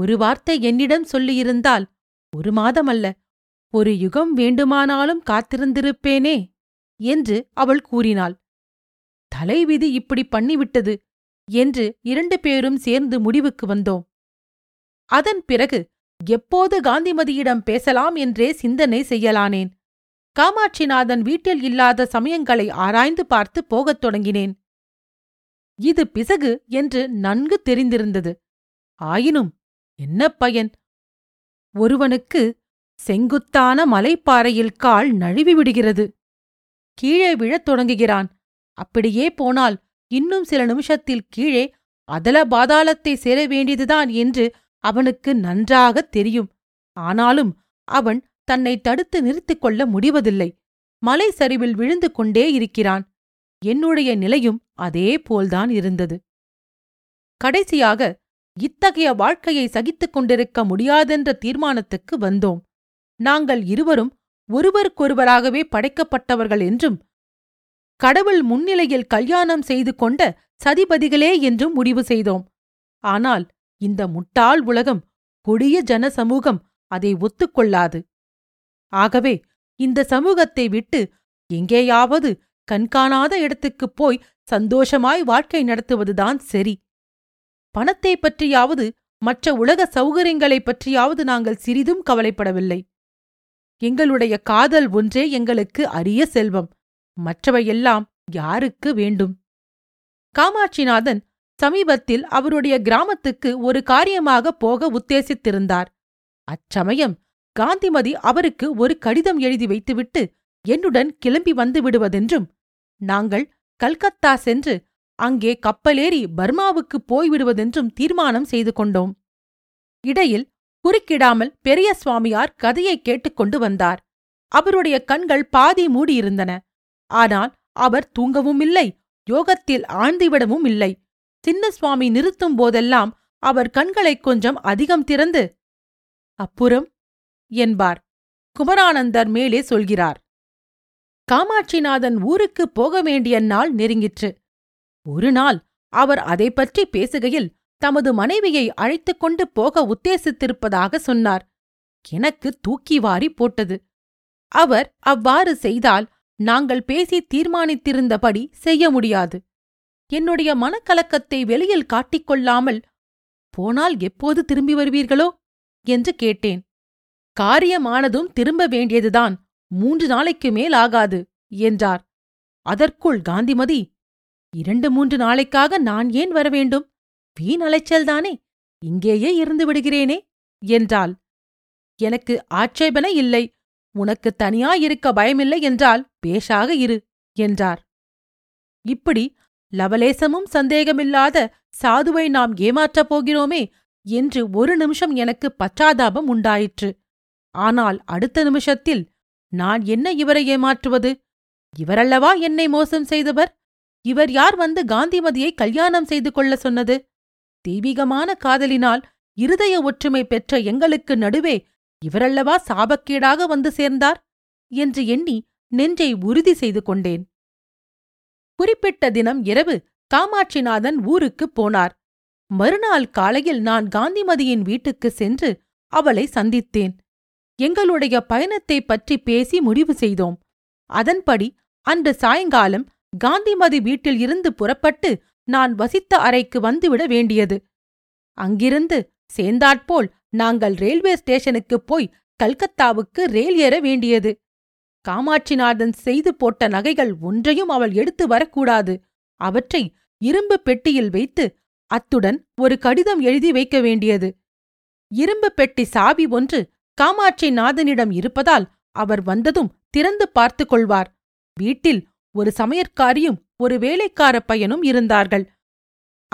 ஒரு வார்த்தை என்னிடம் சொல்லியிருந்தால் ஒரு மாதம் அல்ல ஒரு யுகம் வேண்டுமானாலும் காத்திருந்திருப்பேனே என்று அவள் கூறினாள் தலைவிதி இப்படி பண்ணிவிட்டது என்று இரண்டு பேரும் சேர்ந்து முடிவுக்கு வந்தோம் அதன் பிறகு எப்போது காந்திமதியிடம் பேசலாம் என்றே சிந்தனை செய்யலானேன் காமாட்சிநாதன் வீட்டில் இல்லாத சமயங்களை ஆராய்ந்து பார்த்து போகத் தொடங்கினேன் இது பிசகு என்று நன்கு தெரிந்திருந்தது ஆயினும் என்ன பயன் ஒருவனுக்கு செங்குத்தான மலைப்பாறையில் கால் நழுவி விடுகிறது கீழே விழத் தொடங்குகிறான் அப்படியே போனால் இன்னும் சில நிமிஷத்தில் கீழே அதல பாதாளத்தை சேர வேண்டியதுதான் என்று அவனுக்கு நன்றாகத் தெரியும் ஆனாலும் அவன் தன்னை தடுத்து நிறுத்திக் கொள்ள முடிவதில்லை மலை சரிவில் விழுந்து கொண்டே இருக்கிறான் என்னுடைய நிலையும் அதே போல்தான் இருந்தது கடைசியாக இத்தகைய வாழ்க்கையை சகித்துக் கொண்டிருக்க முடியாதென்ற தீர்மானத்துக்கு வந்தோம் நாங்கள் இருவரும் ஒருவருக்கொருவராகவே படைக்கப்பட்டவர்கள் என்றும் கடவுள் முன்னிலையில் கல்யாணம் செய்து கொண்ட சதிபதிகளே என்றும் முடிவு செய்தோம் ஆனால் இந்த முட்டாள் உலகம் கொடிய ஜனசமூகம் அதை ஒத்துக்கொள்ளாது ஆகவே இந்த சமூகத்தை விட்டு எங்கேயாவது கண்காணாத இடத்துக்குப் போய் சந்தோஷமாய் வாழ்க்கை நடத்துவதுதான் சரி பணத்தை பற்றியாவது மற்ற உலக சௌகரியங்களைப் பற்றியாவது நாங்கள் சிறிதும் கவலைப்படவில்லை எங்களுடைய காதல் ஒன்றே எங்களுக்கு அரிய செல்வம் மற்றவையெல்லாம் யாருக்கு வேண்டும் காமாட்சிநாதன் சமீபத்தில் அவருடைய கிராமத்துக்கு ஒரு காரியமாக போக உத்தேசித்திருந்தார் அச்சமயம் காந்திமதி அவருக்கு ஒரு கடிதம் எழுதி வைத்துவிட்டு என்னுடன் கிளம்பி வந்து விடுவதென்றும் நாங்கள் கல்கத்தா சென்று அங்கே கப்பலேறி பர்மாவுக்கு போய்விடுவதென்றும் தீர்மானம் செய்து கொண்டோம் இடையில் குறுக்கிடாமல் பெரிய சுவாமியார் கதையை கேட்டுக்கொண்டு வந்தார் அவருடைய கண்கள் பாதி மூடியிருந்தன ஆனால் அவர் தூங்கவும் இல்லை யோகத்தில் ஆழ்ந்துவிடவும் இல்லை சின்ன சுவாமி நிறுத்தும் போதெல்லாம் அவர் கண்களை கொஞ்சம் அதிகம் திறந்து அப்புறம் என்பார் குமரானந்தர் மேலே சொல்கிறார் காமாட்சிநாதன் ஊருக்குப் போக வேண்டிய நாள் நெருங்கிற்று ஒரு நாள் அவர் அதை பற்றி பேசுகையில் தமது மனைவியை அழைத்துக் கொண்டு போக உத்தேசித்திருப்பதாக சொன்னார் எனக்கு தூக்கி வாரி போட்டது அவர் அவ்வாறு செய்தால் நாங்கள் பேசி தீர்மானித்திருந்தபடி செய்ய முடியாது என்னுடைய மனக்கலக்கத்தை வெளியில் காட்டிக்கொள்ளாமல் போனால் எப்போது திரும்பி வருவீர்களோ என்று கேட்டேன் காரியமானதும் திரும்ப வேண்டியதுதான் மூன்று நாளைக்கு மேல் ஆகாது என்றார் அதற்குள் காந்திமதி இரண்டு மூன்று நாளைக்காக நான் ஏன் வரவேண்டும் வீண் அலைச்சல்தானே இங்கேயே இருந்து விடுகிறேனே என்றாள் எனக்கு ஆட்சேபனை இல்லை உனக்கு தனியாயிருக்க பயமில்லை என்றால் பேஷாக இரு என்றார் இப்படி லவலேசமும் சந்தேகமில்லாத சாதுவை நாம் ஏமாற்றப் போகிறோமே என்று ஒரு நிமிஷம் எனக்கு பச்சாதாபம் உண்டாயிற்று ஆனால் அடுத்த நிமிஷத்தில் நான் என்ன இவரை ஏமாற்றுவது இவரல்லவா என்னை மோசம் செய்தவர் இவர் யார் வந்து காந்திமதியை கல்யாணம் செய்து கொள்ள சொன்னது தெய்வீகமான காதலினால் இருதய ஒற்றுமை பெற்ற எங்களுக்கு நடுவே இவரல்லவா சாபக்கேடாக வந்து சேர்ந்தார் என்று எண்ணி நெஞ்சை உறுதி செய்து கொண்டேன் குறிப்பிட்ட தினம் இரவு காமாட்சிநாதன் ஊருக்குப் போனார் மறுநாள் காலையில் நான் காந்திமதியின் வீட்டுக்கு சென்று அவளை சந்தித்தேன் எங்களுடைய பயணத்தை பற்றி பேசி முடிவு செய்தோம் அதன்படி அன்று சாயங்காலம் காந்திமதி வீட்டில் இருந்து புறப்பட்டு நான் வசித்த அறைக்கு வந்துவிட வேண்டியது அங்கிருந்து சேர்ந்தாற்போல் நாங்கள் ரயில்வே ஸ்டேஷனுக்கு போய் கல்கத்தாவுக்கு ரயில் ஏற வேண்டியது காமாட்சிநாதன் செய்து போட்ட நகைகள் ஒன்றையும் அவள் எடுத்து வரக்கூடாது அவற்றை இரும்பு பெட்டியில் வைத்து அத்துடன் ஒரு கடிதம் எழுதி வைக்க வேண்டியது இரும்பு பெட்டி சாவி ஒன்று காமாட்சி நாதனிடம் இருப்பதால் அவர் வந்ததும் திறந்து பார்த்து கொள்வார் வீட்டில் ஒரு சமையற்காரியும் ஒரு வேலைக்கார பையனும் இருந்தார்கள்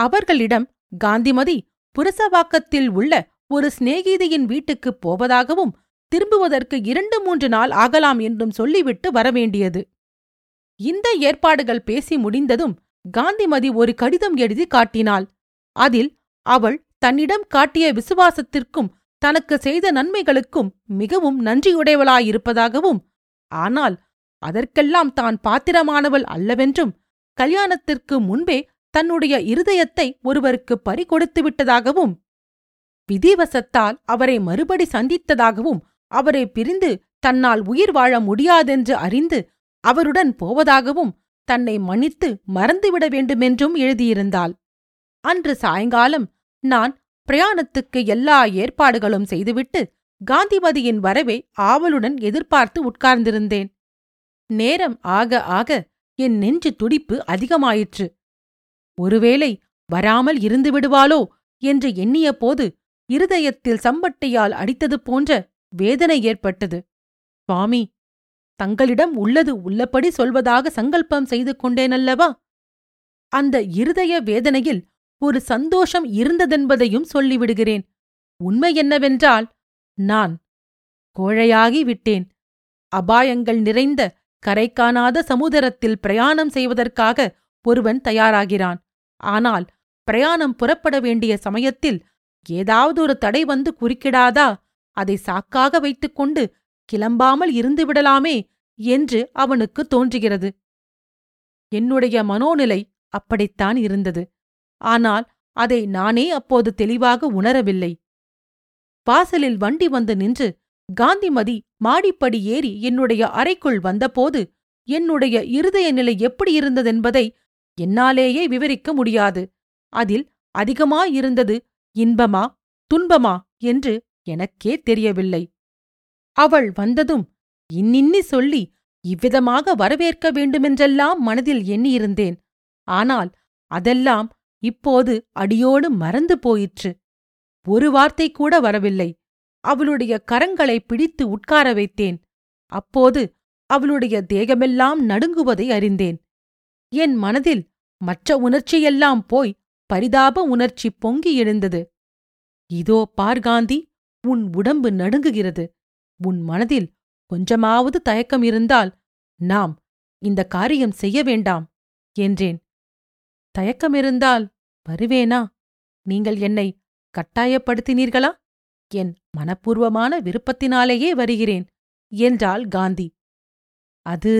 அவர்களிடம் காந்திமதி புரசவாக்கத்தில் உள்ள ஒரு சிநேகிதியின் வீட்டுக்குப் போவதாகவும் திரும்புவதற்கு இரண்டு மூன்று நாள் ஆகலாம் என்றும் சொல்லிவிட்டு வரவேண்டியது இந்த ஏற்பாடுகள் பேசி முடிந்ததும் காந்திமதி ஒரு கடிதம் எழுதி காட்டினாள் அதில் அவள் தன்னிடம் காட்டிய விசுவாசத்திற்கும் தனக்கு செய்த நன்மைகளுக்கும் மிகவும் நன்றியுடையவளாயிருப்பதாகவும் ஆனால் அதற்கெல்லாம் தான் பாத்திரமானவள் அல்லவென்றும் கல்யாணத்திற்கு முன்பே தன்னுடைய இருதயத்தை ஒருவருக்கு பறிகொடுத்து விட்டதாகவும் விதிவசத்தால் அவரை மறுபடி சந்தித்ததாகவும் அவரை பிரிந்து தன்னால் உயிர் வாழ முடியாதென்று அறிந்து அவருடன் போவதாகவும் தன்னை மன்னித்து மறந்துவிட வேண்டுமென்றும் எழுதியிருந்தாள் அன்று சாயங்காலம் நான் பிரயாணத்துக்கு எல்லா ஏற்பாடுகளும் செய்துவிட்டு காந்திமதியின் வரவை ஆவலுடன் எதிர்பார்த்து உட்கார்ந்திருந்தேன் நேரம் ஆக ஆக என் நெஞ்சு துடிப்பு அதிகமாயிற்று ஒருவேளை வராமல் இருந்து விடுவாளோ என்று எண்ணிய போது இருதயத்தில் சம்பட்டையால் அடித்தது போன்ற வேதனை ஏற்பட்டது சுவாமி தங்களிடம் உள்ளது உள்ளபடி சொல்வதாக சங்கல்பம் செய்து கொண்டேனல்லவா அந்த இருதய வேதனையில் ஒரு சந்தோஷம் இருந்ததென்பதையும் சொல்லிவிடுகிறேன் உண்மை என்னவென்றால் நான் கோழையாகி விட்டேன் அபாயங்கள் நிறைந்த கரை காணாத சமுதரத்தில் பிரயாணம் செய்வதற்காக ஒருவன் தயாராகிறான் ஆனால் பிரயாணம் புறப்பட வேண்டிய சமயத்தில் ஏதாவது ஒரு தடை வந்து குறுக்கிடாதா அதை சாக்காக வைத்துக்கொண்டு கிளம்பாமல் இருந்துவிடலாமே என்று அவனுக்கு தோன்றுகிறது என்னுடைய மனோநிலை அப்படித்தான் இருந்தது ஆனால் அதை நானே அப்போது தெளிவாக உணரவில்லை வாசலில் வண்டி வந்து நின்று காந்திமதி மாடிப்படி ஏறி என்னுடைய அறைக்குள் வந்தபோது என்னுடைய இருதய நிலை எப்படி இருந்ததென்பதை என்னாலேயே விவரிக்க முடியாது அதில் அதிகமாயிருந்தது இன்பமா துன்பமா என்று எனக்கே தெரியவில்லை அவள் வந்ததும் இன்னின்னி சொல்லி இவ்விதமாக வரவேற்க வேண்டுமென்றெல்லாம் மனதில் எண்ணியிருந்தேன் ஆனால் அதெல்லாம் இப்போது அடியோடு மறந்து போயிற்று ஒரு வார்த்தை கூட வரவில்லை அவளுடைய கரங்களை பிடித்து உட்கார வைத்தேன் அப்போது அவளுடைய தேகமெல்லாம் நடுங்குவதை அறிந்தேன் என் மனதில் மற்ற உணர்ச்சியெல்லாம் போய் பரிதாப உணர்ச்சி பொங்கி எழுந்தது இதோ பார் காந்தி உன் உடம்பு நடுங்குகிறது உன் மனதில் கொஞ்சமாவது தயக்கம் இருந்தால் நாம் இந்த காரியம் செய்ய வேண்டாம் என்றேன் தயக்கமிருந்தால் வருவேனா நீங்கள் என்னை கட்டாயப்படுத்தினீர்களா என் மனப்பூர்வமான விருப்பத்தினாலேயே வருகிறேன் என்றாள் காந்தி அது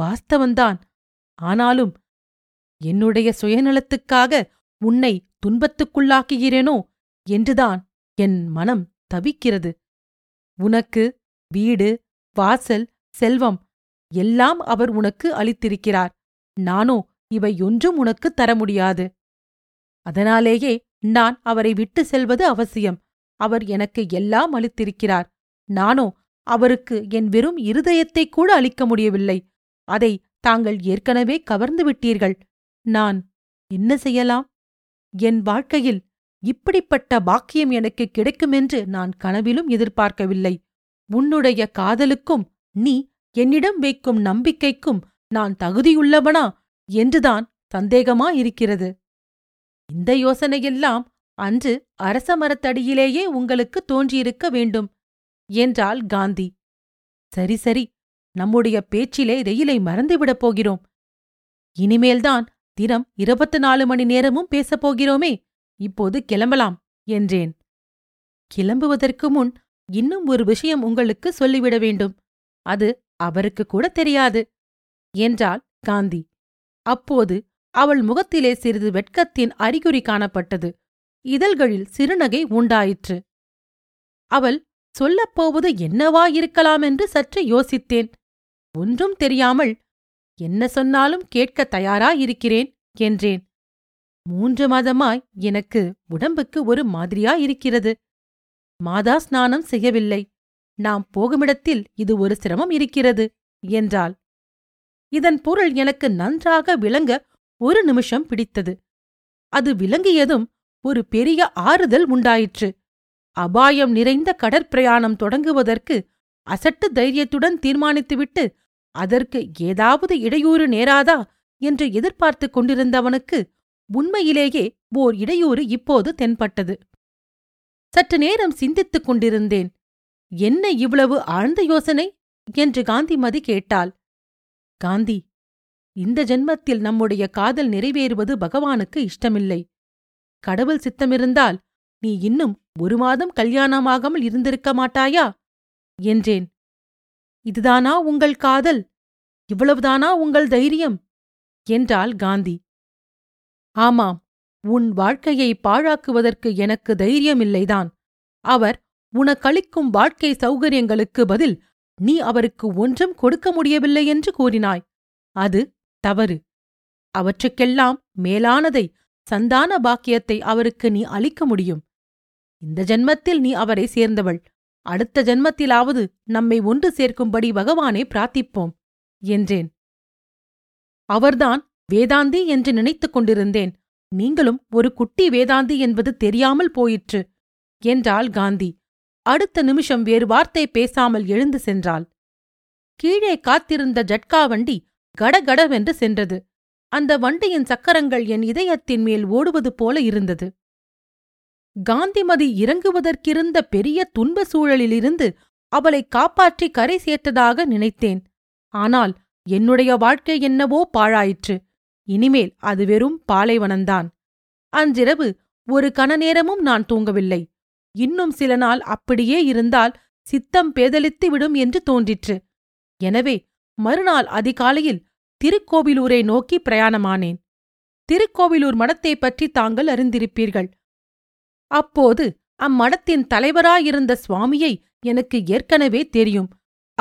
வாஸ்தவந்தான் ஆனாலும் என்னுடைய சுயநலத்துக்காக உன்னை துன்பத்துக்குள்ளாக்குகிறேனோ என்றுதான் என் மனம் தவிக்கிறது உனக்கு வீடு வாசல் செல்வம் எல்லாம் அவர் உனக்கு அளித்திருக்கிறார் நானோ இவை ஒன்றும் உனக்கு தர முடியாது அதனாலேயே நான் அவரை விட்டு செல்வது அவசியம் அவர் எனக்கு எல்லாம் அளித்திருக்கிறார் நானோ அவருக்கு என் வெறும் இருதயத்தை கூட அளிக்க முடியவில்லை அதை தாங்கள் ஏற்கனவே கவர்ந்து விட்டீர்கள் நான் என்ன செய்யலாம் என் வாழ்க்கையில் இப்படிப்பட்ட பாக்கியம் எனக்கு கிடைக்குமென்று நான் கனவிலும் எதிர்பார்க்கவில்லை உன்னுடைய காதலுக்கும் நீ என்னிடம் வைக்கும் நம்பிக்கைக்கும் நான் தகுதியுள்ளவனா என்றுதான் சந்தேகமா இருக்கிறது இந்த யோசனையெல்லாம் அன்று அரச மரத்தடியிலேயே உங்களுக்கு தோன்றியிருக்க வேண்டும் என்றாள் காந்தி சரி சரி நம்முடைய பேச்சிலே ரெயிலை மறந்துவிடப் போகிறோம் இனிமேல்தான் தினம் இருபத்து நாலு மணி நேரமும் பேசப்போகிறோமே இப்போது கிளம்பலாம் என்றேன் கிளம்புவதற்கு முன் இன்னும் ஒரு விஷயம் உங்களுக்கு சொல்லிவிட வேண்டும் அது அவருக்கு கூட தெரியாது என்றாள் காந்தி அப்போது அவள் முகத்திலே சிறிது வெட்கத்தின் அறிகுறி காணப்பட்டது இதழ்களில் சிறுநகை உண்டாயிற்று அவள் சொல்லப்போவது என்னவா இருக்கலாம் என்று சற்று யோசித்தேன் ஒன்றும் தெரியாமல் என்ன சொன்னாலும் கேட்க தயாரா இருக்கிறேன் என்றேன் மூன்று மாதமாய் எனக்கு உடம்புக்கு ஒரு மாதிரியா இருக்கிறது மாதா ஸ்நானம் செய்யவில்லை நாம் போகுமிடத்தில் இது ஒரு சிரமம் இருக்கிறது என்றாள் இதன் பொருள் எனக்கு நன்றாக விளங்க ஒரு நிமிஷம் பிடித்தது அது விளங்கியதும் ஒரு பெரிய ஆறுதல் உண்டாயிற்று அபாயம் நிறைந்த கடற்பிரயாணம் தொடங்குவதற்கு அசட்டு தைரியத்துடன் தீர்மானித்துவிட்டு அதற்கு ஏதாவது இடையூறு நேராதா என்று எதிர்பார்த்துக் கொண்டிருந்தவனுக்கு உண்மையிலேயே ஓர் இடையூறு இப்போது தென்பட்டது சற்று நேரம் சிந்தித்துக் கொண்டிருந்தேன் என்ன இவ்வளவு ஆழ்ந்த யோசனை என்று காந்திமதி கேட்டாள் காந்தி இந்த ஜென்மத்தில் நம்முடைய காதல் நிறைவேறுவது பகவானுக்கு இஷ்டமில்லை கடவுள் சித்தமிருந்தால் நீ இன்னும் ஒரு மாதம் கல்யாணமாகாமல் இருந்திருக்க மாட்டாயா என்றேன் இதுதானா உங்கள் காதல் இவ்வளவுதானா உங்கள் தைரியம் என்றாள் காந்தி ஆமாம் உன் வாழ்க்கையை பாழாக்குவதற்கு எனக்கு தைரியமில்லைதான் அவர் உனக்களிக்கும் வாழ்க்கை சௌகரியங்களுக்கு பதில் நீ அவருக்கு ஒன்றும் கொடுக்க முடியவில்லை என்று கூறினாய் அது தவறு அவற்றுக்கெல்லாம் மேலானதை சந்தான பாக்கியத்தை அவருக்கு நீ அளிக்க முடியும் இந்த ஜென்மத்தில் நீ அவரை சேர்ந்தவள் அடுத்த ஜென்மத்திலாவது நம்மை ஒன்று சேர்க்கும்படி பகவானை பிரார்த்திப்போம் என்றேன் அவர்தான் வேதாந்தி என்று நினைத்துக் கொண்டிருந்தேன் நீங்களும் ஒரு குட்டி வேதாந்தி என்பது தெரியாமல் போயிற்று என்றாள் காந்தி அடுத்த நிமிஷம் வேறு வார்த்தை பேசாமல் எழுந்து சென்றாள் கீழே காத்திருந்த ஜட்கா வண்டி கடகடவென்று சென்றது அந்த வண்டியின் சக்கரங்கள் என் இதயத்தின் மேல் ஓடுவது போல இருந்தது காந்திமதி இறங்குவதற்கிருந்த பெரிய துன்ப சூழலிலிருந்து அவளை காப்பாற்றி கரை சேர்த்ததாக நினைத்தேன் ஆனால் என்னுடைய வாழ்க்கை என்னவோ பாழாயிற்று இனிமேல் அது வெறும் பாலைவனந்தான் அன்றிரவு ஒரு கணநேரமும் நான் தூங்கவில்லை இன்னும் சில நாள் அப்படியே இருந்தால் சித்தம் பேதலித்து விடும் என்று தோன்றிற்று எனவே மறுநாள் அதிகாலையில் திருக்கோவிலூரை நோக்கி பிரயாணமானேன் திருக்கோவிலூர் மடத்தை பற்றி தாங்கள் அறிந்திருப்பீர்கள் அப்போது அம்மடத்தின் தலைவராயிருந்த சுவாமியை எனக்கு ஏற்கனவே தெரியும்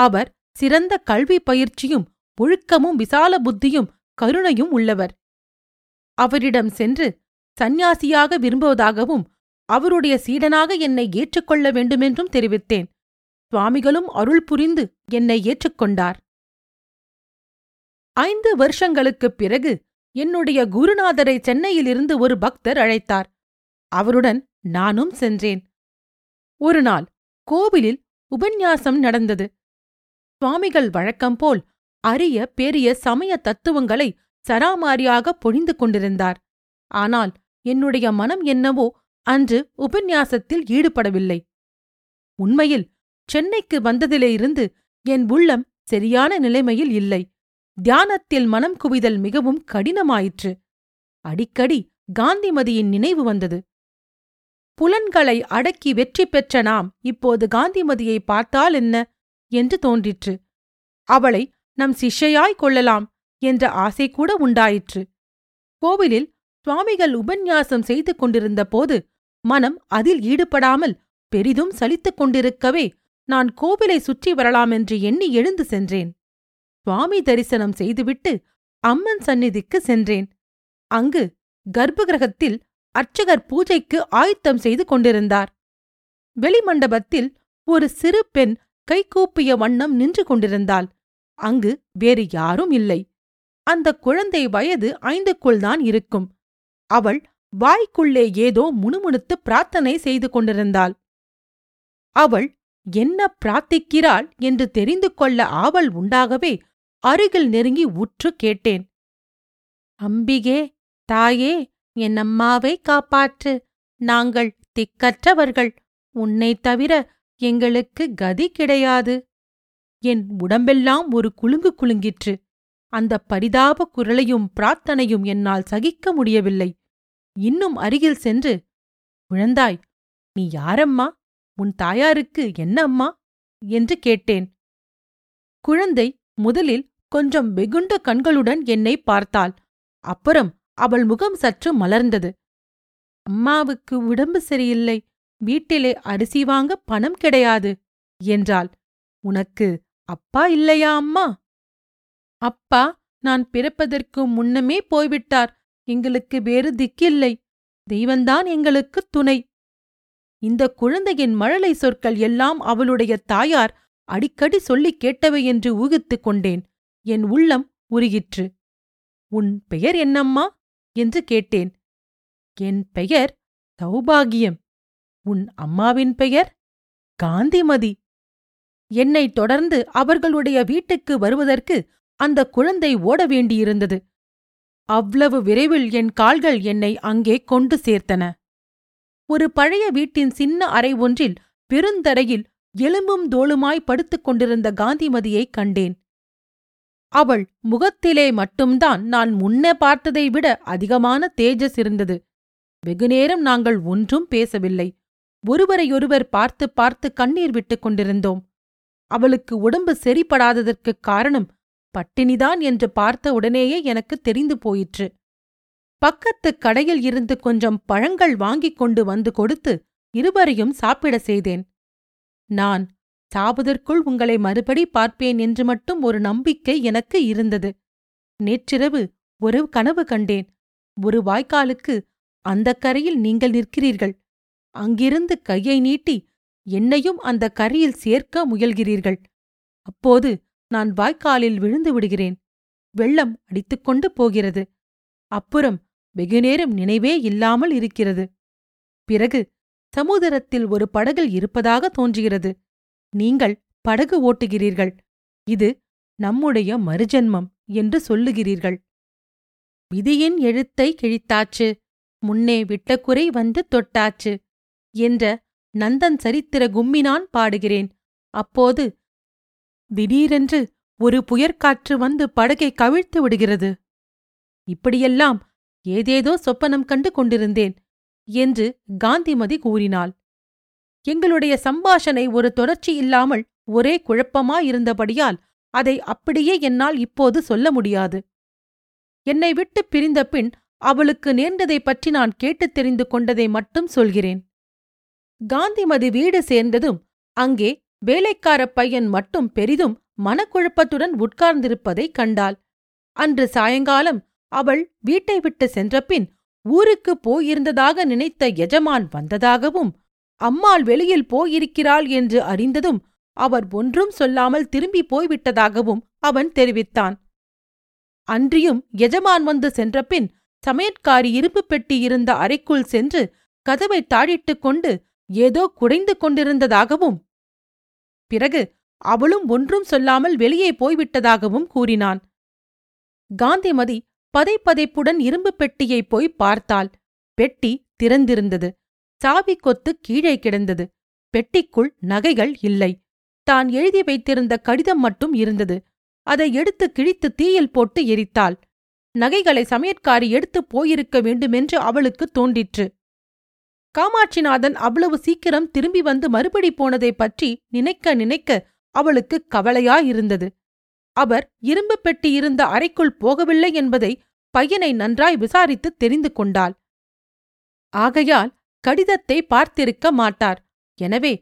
அவர் சிறந்த கல்வி பயிற்சியும் ஒழுக்கமும் விசால புத்தியும் கருணையும் உள்ளவர் அவரிடம் சென்று சந்நியாசியாக விரும்புவதாகவும் அவருடைய சீடனாக என்னை ஏற்றுக்கொள்ள வேண்டுமென்றும் தெரிவித்தேன் சுவாமிகளும் அருள் புரிந்து என்னை ஏற்றுக்கொண்டார் ஐந்து வருஷங்களுக்குப் பிறகு என்னுடைய குருநாதரை சென்னையிலிருந்து ஒரு பக்தர் அழைத்தார் அவருடன் நானும் சென்றேன் ஒரு நாள் கோவிலில் உபன்யாசம் நடந்தது சுவாமிகள் வழக்கம்போல் அரிய பெரிய சமய தத்துவங்களை சராமாரியாக பொழிந்து கொண்டிருந்தார் ஆனால் என்னுடைய மனம் என்னவோ அன்று உபன்யாசத்தில் ஈடுபடவில்லை உண்மையில் சென்னைக்கு வந்ததிலேயிருந்து என் உள்ளம் சரியான நிலைமையில் இல்லை தியானத்தில் மனம் குவிதல் மிகவும் கடினமாயிற்று அடிக்கடி காந்திமதியின் நினைவு வந்தது புலன்களை அடக்கி வெற்றி பெற்ற நாம் இப்போது காந்திமதியை பார்த்தால் என்ன என்று தோன்றிற்று அவளை நம் சிஷ்யாய் கொள்ளலாம் என்ற ஆசை கூட உண்டாயிற்று கோவிலில் சுவாமிகள் உபன்யாசம் செய்து கொண்டிருந்த போது மனம் அதில் ஈடுபடாமல் பெரிதும் சலித்துக் கொண்டிருக்கவே நான் கோவிலை சுற்றி வரலாமென்று எண்ணி எழுந்து சென்றேன் சுவாமி தரிசனம் செய்துவிட்டு அம்மன் சந்நிதிக்கு சென்றேன் அங்கு கர்ப்பகிரகத்தில் அர்ச்சகர் பூஜைக்கு ஆயத்தம் செய்து கொண்டிருந்தார் வெளிமண்டபத்தில் ஒரு சிறு பெண் கைகூப்பிய வண்ணம் நின்று கொண்டிருந்தாள் அங்கு வேறு யாரும் இல்லை அந்த குழந்தை வயது ஐந்துக்குள்தான் இருக்கும் அவள் வாய்க்குள்ளே ஏதோ முணுமுணுத்து பிரார்த்தனை செய்து கொண்டிருந்தாள் அவள் என்ன பிரார்த்திக்கிறாள் என்று தெரிந்து கொள்ள ஆவல் உண்டாகவே அருகில் நெருங்கி உற்று கேட்டேன் அம்பிகே தாயே என் அம்மாவை காப்பாற்று நாங்கள் திக்கற்றவர்கள் உன்னை தவிர எங்களுக்கு கதி கிடையாது என் உடம்பெல்லாம் ஒரு குலுங்கு குலுங்கிற்று அந்த பரிதாப குரலையும் பிரார்த்தனையும் என்னால் சகிக்க முடியவில்லை இன்னும் அருகில் சென்று குழந்தாய் நீ யாரம்மா உன் தாயாருக்கு என்ன அம்மா என்று கேட்டேன் குழந்தை முதலில் கொஞ்சம் வெகுண்ட கண்களுடன் என்னை பார்த்தாள் அப்புறம் அவள் முகம் சற்று மலர்ந்தது அம்மாவுக்கு உடம்பு சரியில்லை வீட்டிலே அரிசி வாங்க பணம் கிடையாது என்றாள் உனக்கு அப்பா இல்லையா அம்மா அப்பா நான் பிறப்பதற்கு முன்னமே போய்விட்டார் எங்களுக்கு வேறு திக்கில்லை தெய்வந்தான் எங்களுக்கு துணை இந்த குழந்தையின் மழலை சொற்கள் எல்லாம் அவளுடைய தாயார் அடிக்கடி சொல்லிக் கேட்டவை என்று ஊகித்துக் கொண்டேன் என் உள்ளம் உருகிற்று உன் பெயர் என்னம்மா என்று கேட்டேன் என் பெயர் சௌபாகியம் உன் அம்மாவின் பெயர் காந்திமதி என்னை தொடர்ந்து அவர்களுடைய வீட்டுக்கு வருவதற்கு அந்த குழந்தை ஓட வேண்டியிருந்தது அவ்வளவு விரைவில் என் கால்கள் என்னை அங்கே கொண்டு சேர்த்தன ஒரு பழைய வீட்டின் சின்ன அறை ஒன்றில் பெருந்தடையில் எலும்பும் தோளுமாய் படுத்துக் கொண்டிருந்த காந்திமதியைக் கண்டேன் அவள் முகத்திலே மட்டும்தான் நான் முன்ன பார்த்ததை விட அதிகமான தேஜஸ் இருந்தது வெகுநேரம் நாங்கள் ஒன்றும் பேசவில்லை ஒருவரையொருவர் பார்த்து பார்த்து கண்ணீர் விட்டுக் கொண்டிருந்தோம் அவளுக்கு உடம்பு சரிபடாததற்குக் காரணம் பட்டினிதான் என்று பார்த்த உடனேயே எனக்கு தெரிந்து போயிற்று பக்கத்து கடையில் இருந்து கொஞ்சம் பழங்கள் வாங்கிக் கொண்டு வந்து கொடுத்து இருவரையும் சாப்பிட செய்தேன் நான் சாவதற்குள் உங்களை மறுபடி பார்ப்பேன் என்று மட்டும் ஒரு நம்பிக்கை எனக்கு இருந்தது நேற்றிரவு ஒரு கனவு கண்டேன் ஒரு வாய்க்காலுக்கு அந்த கரையில் நீங்கள் நிற்கிறீர்கள் அங்கிருந்து கையை நீட்டி என்னையும் அந்த கரையில் சேர்க்க முயல்கிறீர்கள் அப்போது நான் வாய்க்காலில் விழுந்து விடுகிறேன் வெள்ளம் அடித்துக்கொண்டு போகிறது அப்புறம் வெகுநேரம் நினைவே இல்லாமல் இருக்கிறது பிறகு சமுதிரத்தில் ஒரு படகில் இருப்பதாக தோன்றுகிறது நீங்கள் படகு ஓட்டுகிறீர்கள் இது நம்முடைய மறுஜன்மம் என்று சொல்லுகிறீர்கள் விதியின் எழுத்தை கிழித்தாச்சு முன்னே விட்டக்குறை வந்து தொட்டாச்சு என்ற நந்தன் சரித்திர கும்மினான் பாடுகிறேன் அப்போது திடீரென்று ஒரு புயற்காற்று வந்து படகை கவிழ்த்து விடுகிறது இப்படியெல்லாம் ஏதேதோ சொப்பனம் கண்டு கொண்டிருந்தேன் என்று காந்திமதி கூறினாள் எங்களுடைய சம்பாஷணை ஒரு தொடர்ச்சி இல்லாமல் ஒரே குழப்பமாயிருந்தபடியால் அதை அப்படியே என்னால் இப்போது சொல்ல முடியாது என்னை விட்டு பிரிந்த பின் அவளுக்கு நேர்ந்ததை பற்றி நான் கேட்டுத் தெரிந்து கொண்டதை மட்டும் சொல்கிறேன் காந்திமதி வீடு சேர்ந்ததும் அங்கே வேலைக்காரப் பையன் மட்டும் பெரிதும் மனக்குழப்பத்துடன் உட்கார்ந்திருப்பதைக் கண்டாள் அன்று சாயங்காலம் அவள் வீட்டை விட்டு சென்றபின் ஊருக்குப் போயிருந்ததாக நினைத்த எஜமான் வந்ததாகவும் அம்மாள் வெளியில் போயிருக்கிறாள் என்று அறிந்ததும் அவர் ஒன்றும் சொல்லாமல் திரும்பி போய்விட்டதாகவும் அவன் தெரிவித்தான் அன்றியும் எஜமான் வந்து சென்றபின் சமையற்காரி இரும்பு பெட்டி இருந்த அறைக்குள் சென்று கதவை தாழிட்டுக் கொண்டு ஏதோ குடைந்து கொண்டிருந்ததாகவும் பிறகு அவளும் ஒன்றும் சொல்லாமல் வெளியே போய்விட்டதாகவும் கூறினான் காந்திமதி பதைப்பதைப்புடன் இரும்பு பெட்டியை போய் பார்த்தாள் பெட்டி திறந்திருந்தது சாவி கொத்து கீழே கிடந்தது பெட்டிக்குள் நகைகள் இல்லை தான் எழுதி வைத்திருந்த கடிதம் மட்டும் இருந்தது அதை எடுத்து கிழித்து தீயில் போட்டு எரித்தாள் நகைகளை சமையற்காரி எடுத்துப் போயிருக்க வேண்டுமென்று அவளுக்கு தோண்டிற்று காமாட்சிநாதன் அவ்வளவு சீக்கிரம் திரும்பி வந்து மறுபடி போனதை பற்றி நினைக்க நினைக்க அவளுக்கு கவலையாயிருந்தது அவர் இரும்பு பெட்டி இருந்த அறைக்குள் போகவில்லை என்பதை பையனை நன்றாய் விசாரித்து தெரிந்து கொண்டாள் ஆகையால் கடிதத்தை பார்த்திருக்க மாட்டார் எனவே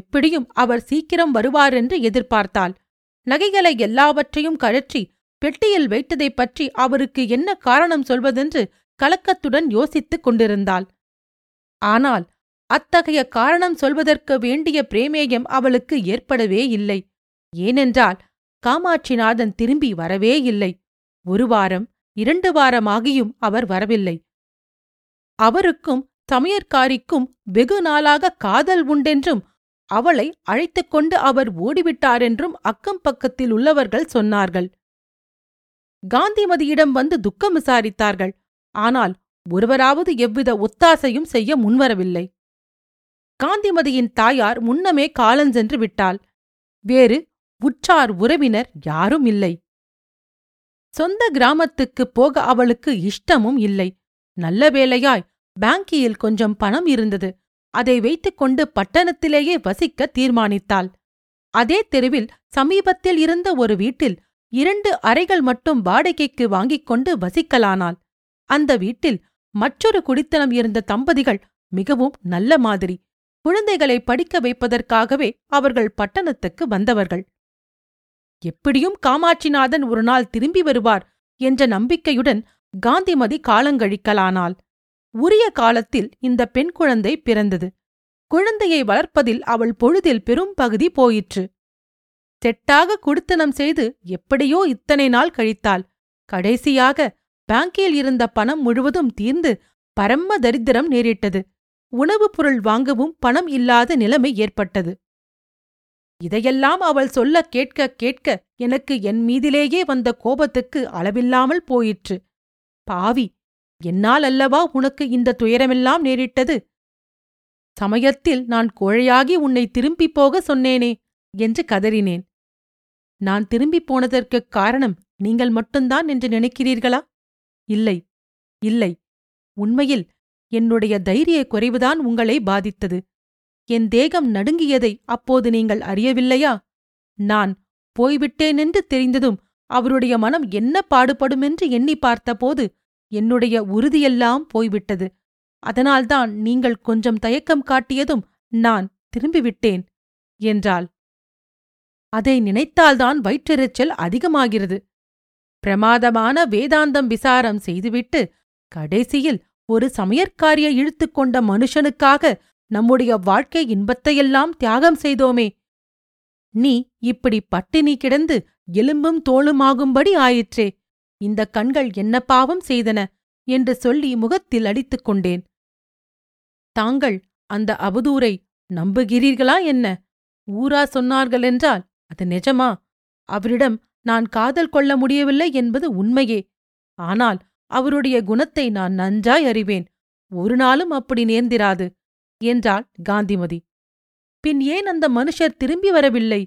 எப்படியும் அவர் சீக்கிரம் வருவாரென்று எதிர்பார்த்தாள் நகைகளை எல்லாவற்றையும் கழற்றி பெட்டியில் வைத்ததைப் பற்றி அவருக்கு என்ன காரணம் சொல்வதென்று கலக்கத்துடன் யோசித்துக் கொண்டிருந்தாள் ஆனால் அத்தகைய காரணம் சொல்வதற்கு வேண்டிய பிரேமேயம் அவளுக்கு ஏற்படவே இல்லை ஏனென்றால் காமாட்சிநாதன் திரும்பி வரவே இல்லை ஒரு வாரம் இரண்டு வாரமாகியும் அவர் வரவில்லை அவருக்கும் சமையற்காரிக்கும் வெகு நாளாக காதல் உண்டென்றும் அவளை அழைத்துக் கொண்டு அவர் ஓடிவிட்டாரென்றும் அக்கம் பக்கத்தில் உள்ளவர்கள் சொன்னார்கள் காந்திமதியிடம் வந்து துக்கம் விசாரித்தார்கள் ஆனால் ஒருவராவது எவ்வித ஒத்தாசையும் செய்ய முன்வரவில்லை காந்திமதியின் தாயார் முன்னமே காலஞ்சென்று விட்டாள் வேறு உற்றார் உறவினர் யாரும் இல்லை சொந்த கிராமத்துக்கு போக அவளுக்கு இஷ்டமும் இல்லை நல்ல வேளையாய் பேங்கியில் கொஞ்சம் பணம் இருந்தது அதை வைத்துக் கொண்டு பட்டணத்திலேயே வசிக்க தீர்மானித்தாள் அதே தெருவில் சமீபத்தில் இருந்த ஒரு வீட்டில் இரண்டு அறைகள் மட்டும் வாடகைக்கு வாங்கிக் கொண்டு வசிக்கலானாள் அந்த வீட்டில் மற்றொரு குடித்தனம் இருந்த தம்பதிகள் மிகவும் நல்ல மாதிரி குழந்தைகளை படிக்க வைப்பதற்காகவே அவர்கள் பட்டணத்துக்கு வந்தவர்கள் எப்படியும் காமாட்சிநாதன் ஒரு நாள் திரும்பி வருவார் என்ற நம்பிக்கையுடன் காந்திமதி காலங்கழிக்கலானாள் உரிய காலத்தில் இந்த பெண் குழந்தை பிறந்தது குழந்தையை வளர்ப்பதில் அவள் பொழுதில் பெரும் பகுதி போயிற்று செட்டாக குடித்தனம் செய்து எப்படியோ இத்தனை நாள் கழித்தாள் கடைசியாக பேங்கில் இருந்த பணம் முழுவதும் தீர்ந்து பரம தரித்திரம் நேரிட்டது உணவுப் பொருள் வாங்கவும் பணம் இல்லாத நிலைமை ஏற்பட்டது இதையெல்லாம் அவள் சொல்ல கேட்க கேட்க எனக்கு என் மீதிலேயே வந்த கோபத்துக்கு அளவில்லாமல் போயிற்று பாவி என்னால் அல்லவா உனக்கு இந்த துயரமெல்லாம் நேரிட்டது சமயத்தில் நான் கோழையாகி உன்னை திரும்பிப் போக சொன்னேனே என்று கதறினேன் நான் திரும்பிப் போனதற்குக் காரணம் நீங்கள் மட்டும்தான் என்று நினைக்கிறீர்களா இல்லை இல்லை உண்மையில் என்னுடைய தைரிய குறைவுதான் உங்களை பாதித்தது என் தேகம் நடுங்கியதை அப்போது நீங்கள் அறியவில்லையா நான் போய்விட்டேனென்று தெரிந்ததும் அவருடைய மனம் என்ன பாடுபடுமென்று எண்ணி பார்த்தபோது என்னுடைய உறுதியெல்லாம் போய்விட்டது அதனால்தான் நீங்கள் கொஞ்சம் தயக்கம் காட்டியதும் நான் திரும்பிவிட்டேன் என்றாள் அதை நினைத்தால்தான் வயிற்றெரிச்சல் அதிகமாகிறது பிரமாதமான வேதாந்தம் விசாரம் செய்துவிட்டு கடைசியில் ஒரு சமையற்காரிய இழுத்துக்கொண்ட மனுஷனுக்காக நம்முடைய வாழ்க்கை இன்பத்தையெல்லாம் தியாகம் செய்தோமே நீ இப்படி பட்டினி கிடந்து எலும்பும் தோளுமாகும்படி ஆயிற்றே இந்த கண்கள் என்ன பாவம் செய்தன என்று சொல்லி முகத்தில் அடித்துக் கொண்டேன் தாங்கள் அந்த அவதூரை நம்புகிறீர்களா என்ன ஊரா சொன்னார்களென்றால் அது நிஜமா அவரிடம் நான் காதல் கொள்ள முடியவில்லை என்பது உண்மையே ஆனால் அவருடைய குணத்தை நான் நன்றாய் அறிவேன் ஒரு நாளும் அப்படி நேர்ந்திராது என்றாள் காந்திமதி பின் ஏன் அந்த மனுஷர் திரும்பி வரவில்லை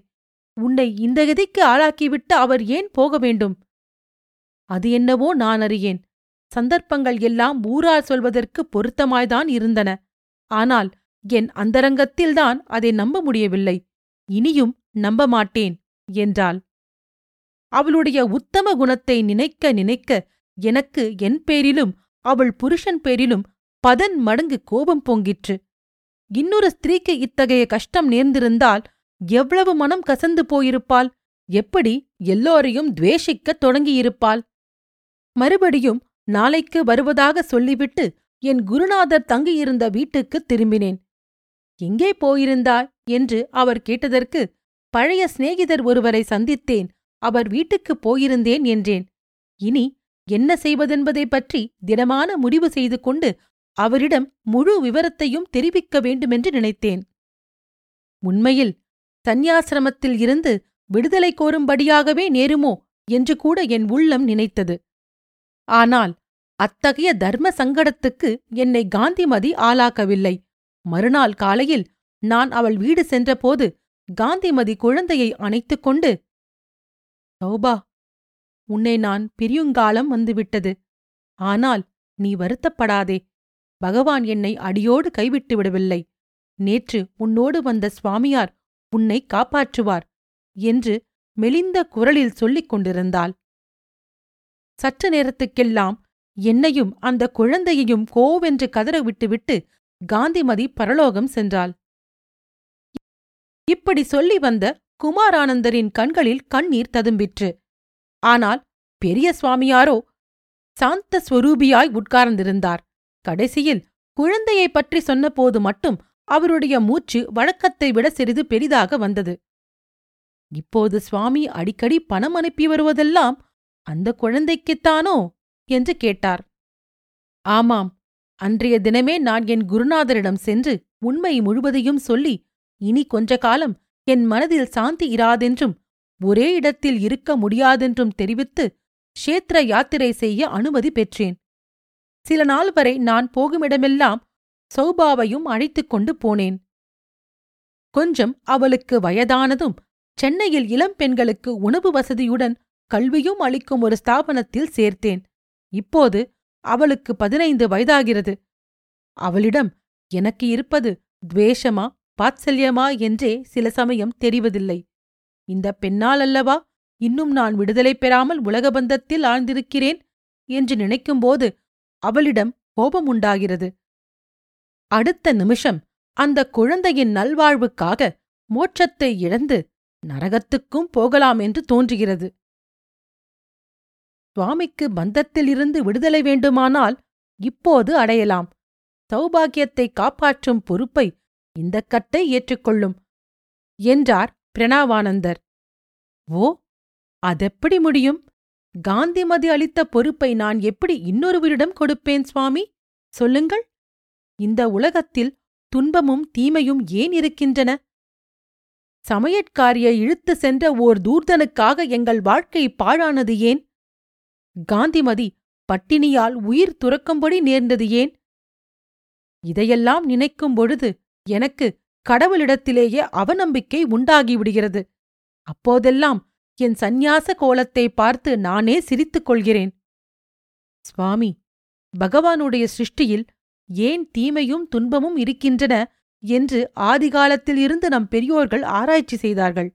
உன்னை இந்த கதிக்கு ஆளாக்கிவிட்டு அவர் ஏன் போக வேண்டும் அது என்னவோ நான் அறியேன் சந்தர்ப்பங்கள் எல்லாம் ஊரார் சொல்வதற்கு பொருத்தமாய்தான் இருந்தன ஆனால் என் அந்தரங்கத்தில்தான் அதை நம்ப முடியவில்லை இனியும் நம்ப மாட்டேன் என்றாள் அவளுடைய உத்தம குணத்தை நினைக்க நினைக்க எனக்கு என் பேரிலும் அவள் புருஷன் பேரிலும் பதன் மடங்கு கோபம் பொங்கிற்று இன்னொரு ஸ்திரீக்கு இத்தகைய கஷ்டம் நேர்ந்திருந்தால் எவ்வளவு மனம் கசந்து போயிருப்பாள் எப்படி எல்லோரையும் துவேஷிக்கத் தொடங்கியிருப்பாள் மறுபடியும் நாளைக்கு வருவதாக சொல்லிவிட்டு என் குருநாதர் தங்கியிருந்த வீட்டுக்குத் திரும்பினேன் எங்கே போயிருந்தாய் என்று அவர் கேட்டதற்கு பழைய சிநேகிதர் ஒருவரை சந்தித்தேன் அவர் வீட்டுக்குப் போயிருந்தேன் என்றேன் இனி என்ன செய்வதென்பதைப் பற்றி திடமான முடிவு செய்து கொண்டு அவரிடம் முழு விவரத்தையும் தெரிவிக்க வேண்டுமென்று நினைத்தேன் உண்மையில் சந்நியாசிரமத்தில் இருந்து விடுதலை கோரும்படியாகவே நேருமோ என்று கூட என் உள்ளம் நினைத்தது ஆனால் அத்தகைய தர்ம சங்கடத்துக்கு என்னை காந்திமதி ஆளாக்கவில்லை மறுநாள் காலையில் நான் அவள் வீடு சென்றபோது காந்திமதி குழந்தையை அணைத்துக் கொண்டு சௌபா உன்னை நான் பிரியுங்காலம் வந்துவிட்டது ஆனால் நீ வருத்தப்படாதே பகவான் என்னை அடியோடு கைவிட்டு விடவில்லை நேற்று உன்னோடு வந்த சுவாமியார் உன்னை காப்பாற்றுவார் என்று மெலிந்த குரலில் சொல்லிக் கொண்டிருந்தாள் சற்று நேரத்துக்கெல்லாம் என்னையும் அந்த குழந்தையையும் கோவென்று கதற விட்டுவிட்டு காந்திமதி பரலோகம் சென்றாள் இப்படி சொல்லி வந்த குமாரானந்தரின் கண்களில் கண்ணீர் ததும்பிற்று ஆனால் பெரிய சுவாமியாரோ சாந்த ஸ்வரூபியாய் உட்கார்ந்திருந்தார் கடைசியில் குழந்தையை பற்றி சொன்னபோது மட்டும் அவருடைய மூச்சு வழக்கத்தை விட சிறிது பெரிதாக வந்தது இப்போது சுவாமி அடிக்கடி பணம் அனுப்பி வருவதெல்லாம் அந்த குழந்தைக்குத்தானோ என்று கேட்டார் ஆமாம் அன்றைய தினமே நான் என் குருநாதரிடம் சென்று உண்மை முழுவதையும் சொல்லி இனி கொஞ்ச காலம் என் மனதில் சாந்தி இராதென்றும் ஒரே இடத்தில் இருக்க முடியாதென்றும் தெரிவித்து க்ஷேத்திர யாத்திரை செய்ய அனுமதி பெற்றேன் சில நாள் வரை நான் போகுமிடமெல்லாம் சௌபாவையும் அழைத்துக் கொண்டு போனேன் கொஞ்சம் அவளுக்கு வயதானதும் சென்னையில் இளம் பெண்களுக்கு உணவு வசதியுடன் கல்வியும் அளிக்கும் ஒரு ஸ்தாபனத்தில் சேர்த்தேன் இப்போது அவளுக்கு பதினைந்து வயதாகிறது அவளிடம் எனக்கு இருப்பது துவேஷமா வாத்சல்யமா என்றே சில சமயம் தெரிவதில்லை இந்த பெண்ணால் அல்லவா இன்னும் நான் விடுதலை பெறாமல் உலகபந்தத்தில் ஆழ்ந்திருக்கிறேன் என்று நினைக்கும்போது அவளிடம் கோபம் உண்டாகிறது அடுத்த நிமிஷம் அந்த குழந்தையின் நல்வாழ்வுக்காக மோட்சத்தை இழந்து நரகத்துக்கும் போகலாம் என்று தோன்றுகிறது சுவாமிக்கு பந்தத்திலிருந்து விடுதலை வேண்டுமானால் இப்போது அடையலாம் சௌபாகியத்தை காப்பாற்றும் பொறுப்பை இந்தக் கட்டை ஏற்றுக்கொள்ளும் என்றார் பிரணாவானந்தர் ஓ அதெப்படி முடியும் காந்திமதி அளித்த பொறுப்பை நான் எப்படி இன்னொருவரிடம் கொடுப்பேன் சுவாமி சொல்லுங்கள் இந்த உலகத்தில் துன்பமும் தீமையும் ஏன் இருக்கின்றன சமையற்காரியை இழுத்து சென்ற ஓர் தூர்தனுக்காக எங்கள் வாழ்க்கை பாழானது ஏன் காந்திமதி பட்டினியால் உயிர் துறக்கும்படி நேர்ந்தது ஏன் இதையெல்லாம் நினைக்கும் பொழுது எனக்கு கடவுளிடத்திலேயே அவநம்பிக்கை உண்டாகிவிடுகிறது அப்போதெல்லாம் என் சந்நியாச கோலத்தை பார்த்து நானே சிரித்துக் கொள்கிறேன் சுவாமி பகவானுடைய சிருஷ்டியில் ஏன் தீமையும் துன்பமும் இருக்கின்றன என்று ஆதிகாலத்தில் இருந்து நம் பெரியோர்கள் ஆராய்ச்சி செய்தார்கள்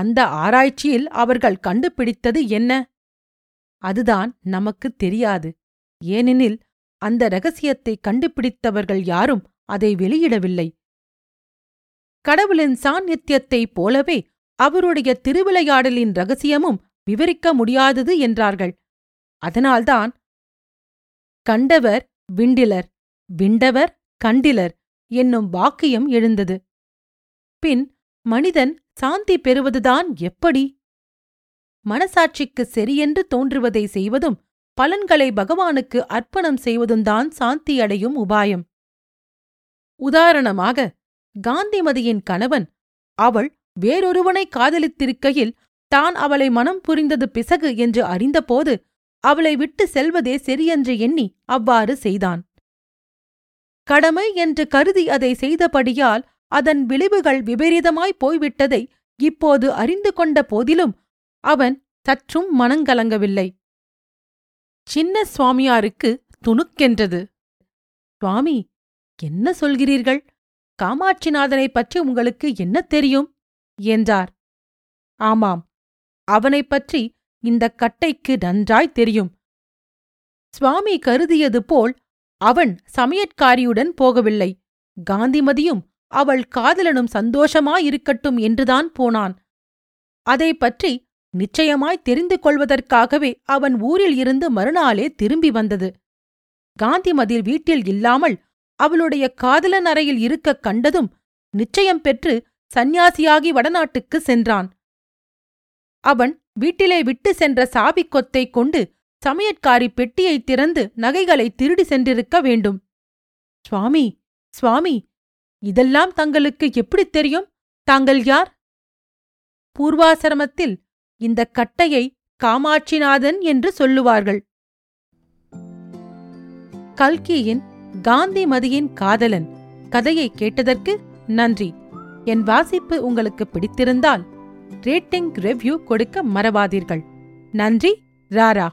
அந்த ஆராய்ச்சியில் அவர்கள் கண்டுபிடித்தது என்ன அதுதான் நமக்குத் தெரியாது ஏனெனில் அந்த ரகசியத்தை கண்டுபிடித்தவர்கள் யாரும் அதை வெளியிடவில்லை கடவுளின் சாநித்தியத்தைப் போலவே அவருடைய திருவிளையாடலின் ரகசியமும் விவரிக்க முடியாதது என்றார்கள் அதனால்தான் கண்டவர் விண்டிலர் விண்டவர் கண்டிலர் என்னும் வாக்கியம் எழுந்தது பின் மனிதன் சாந்தி பெறுவதுதான் எப்படி மனசாட்சிக்கு சரியென்று தோன்றுவதை செய்வதும் பலன்களை பகவானுக்கு அர்ப்பணம் செய்வதும்தான் சாந்தியடையும் உபாயம் உதாரணமாக காந்திமதியின் கணவன் அவள் வேறொருவனை காதலித்திருக்கையில் தான் அவளை மனம் புரிந்தது பிசகு என்று அறிந்தபோது அவளை விட்டு செல்வதே சரியென்று எண்ணி அவ்வாறு செய்தான் கடமை என்று கருதி அதை செய்தபடியால் அதன் விளைவுகள் விபரீதமாய் போய்விட்டதை இப்போது அறிந்து கொண்ட போதிலும் அவன் சற்றும் மனங்கலங்கவில்லை சின்ன சுவாமியாருக்கு துணுக்கென்றது சுவாமி என்ன சொல்கிறீர்கள் காமாட்சிநாதனைப் பற்றி உங்களுக்கு என்ன தெரியும் என்றார் ஆமாம் அவனைப் பற்றி இந்த கட்டைக்கு நன்றாய் தெரியும் சுவாமி கருதியது போல் அவன் சமையற்காரியுடன் போகவில்லை காந்திமதியும் அவள் காதலனும் சந்தோஷமாயிருக்கட்டும் என்றுதான் போனான் அதை பற்றி நிச்சயமாய் தெரிந்து கொள்வதற்காகவே அவன் ஊரில் இருந்து மறுநாளே திரும்பி வந்தது காந்திமதில் வீட்டில் இல்லாமல் அவளுடைய காதலன் அறையில் இருக்கக் கண்டதும் நிச்சயம் பெற்று சந்நியாசியாகி வடநாட்டுக்கு சென்றான் அவன் வீட்டிலே விட்டு சென்ற சாவிக் கொத்தை கொண்டு சமையற்காரி பெட்டியை திறந்து நகைகளை திருடி சென்றிருக்க வேண்டும் சுவாமி சுவாமி இதெல்லாம் தங்களுக்கு எப்படி தெரியும் தாங்கள் யார் பூர்வாசிரமத்தில் இந்த கட்டையை காமாட்சிநாதன் என்று சொல்லுவார்கள் கல்கியின் காந்தி மதியின் காதலன் கதையை கேட்டதற்கு நன்றி என் வாசிப்பு உங்களுக்கு பிடித்திருந்தால் ரேட்டிங் ரிவ்யூ கொடுக்க மறவாதீர்கள் நன்றி ராரா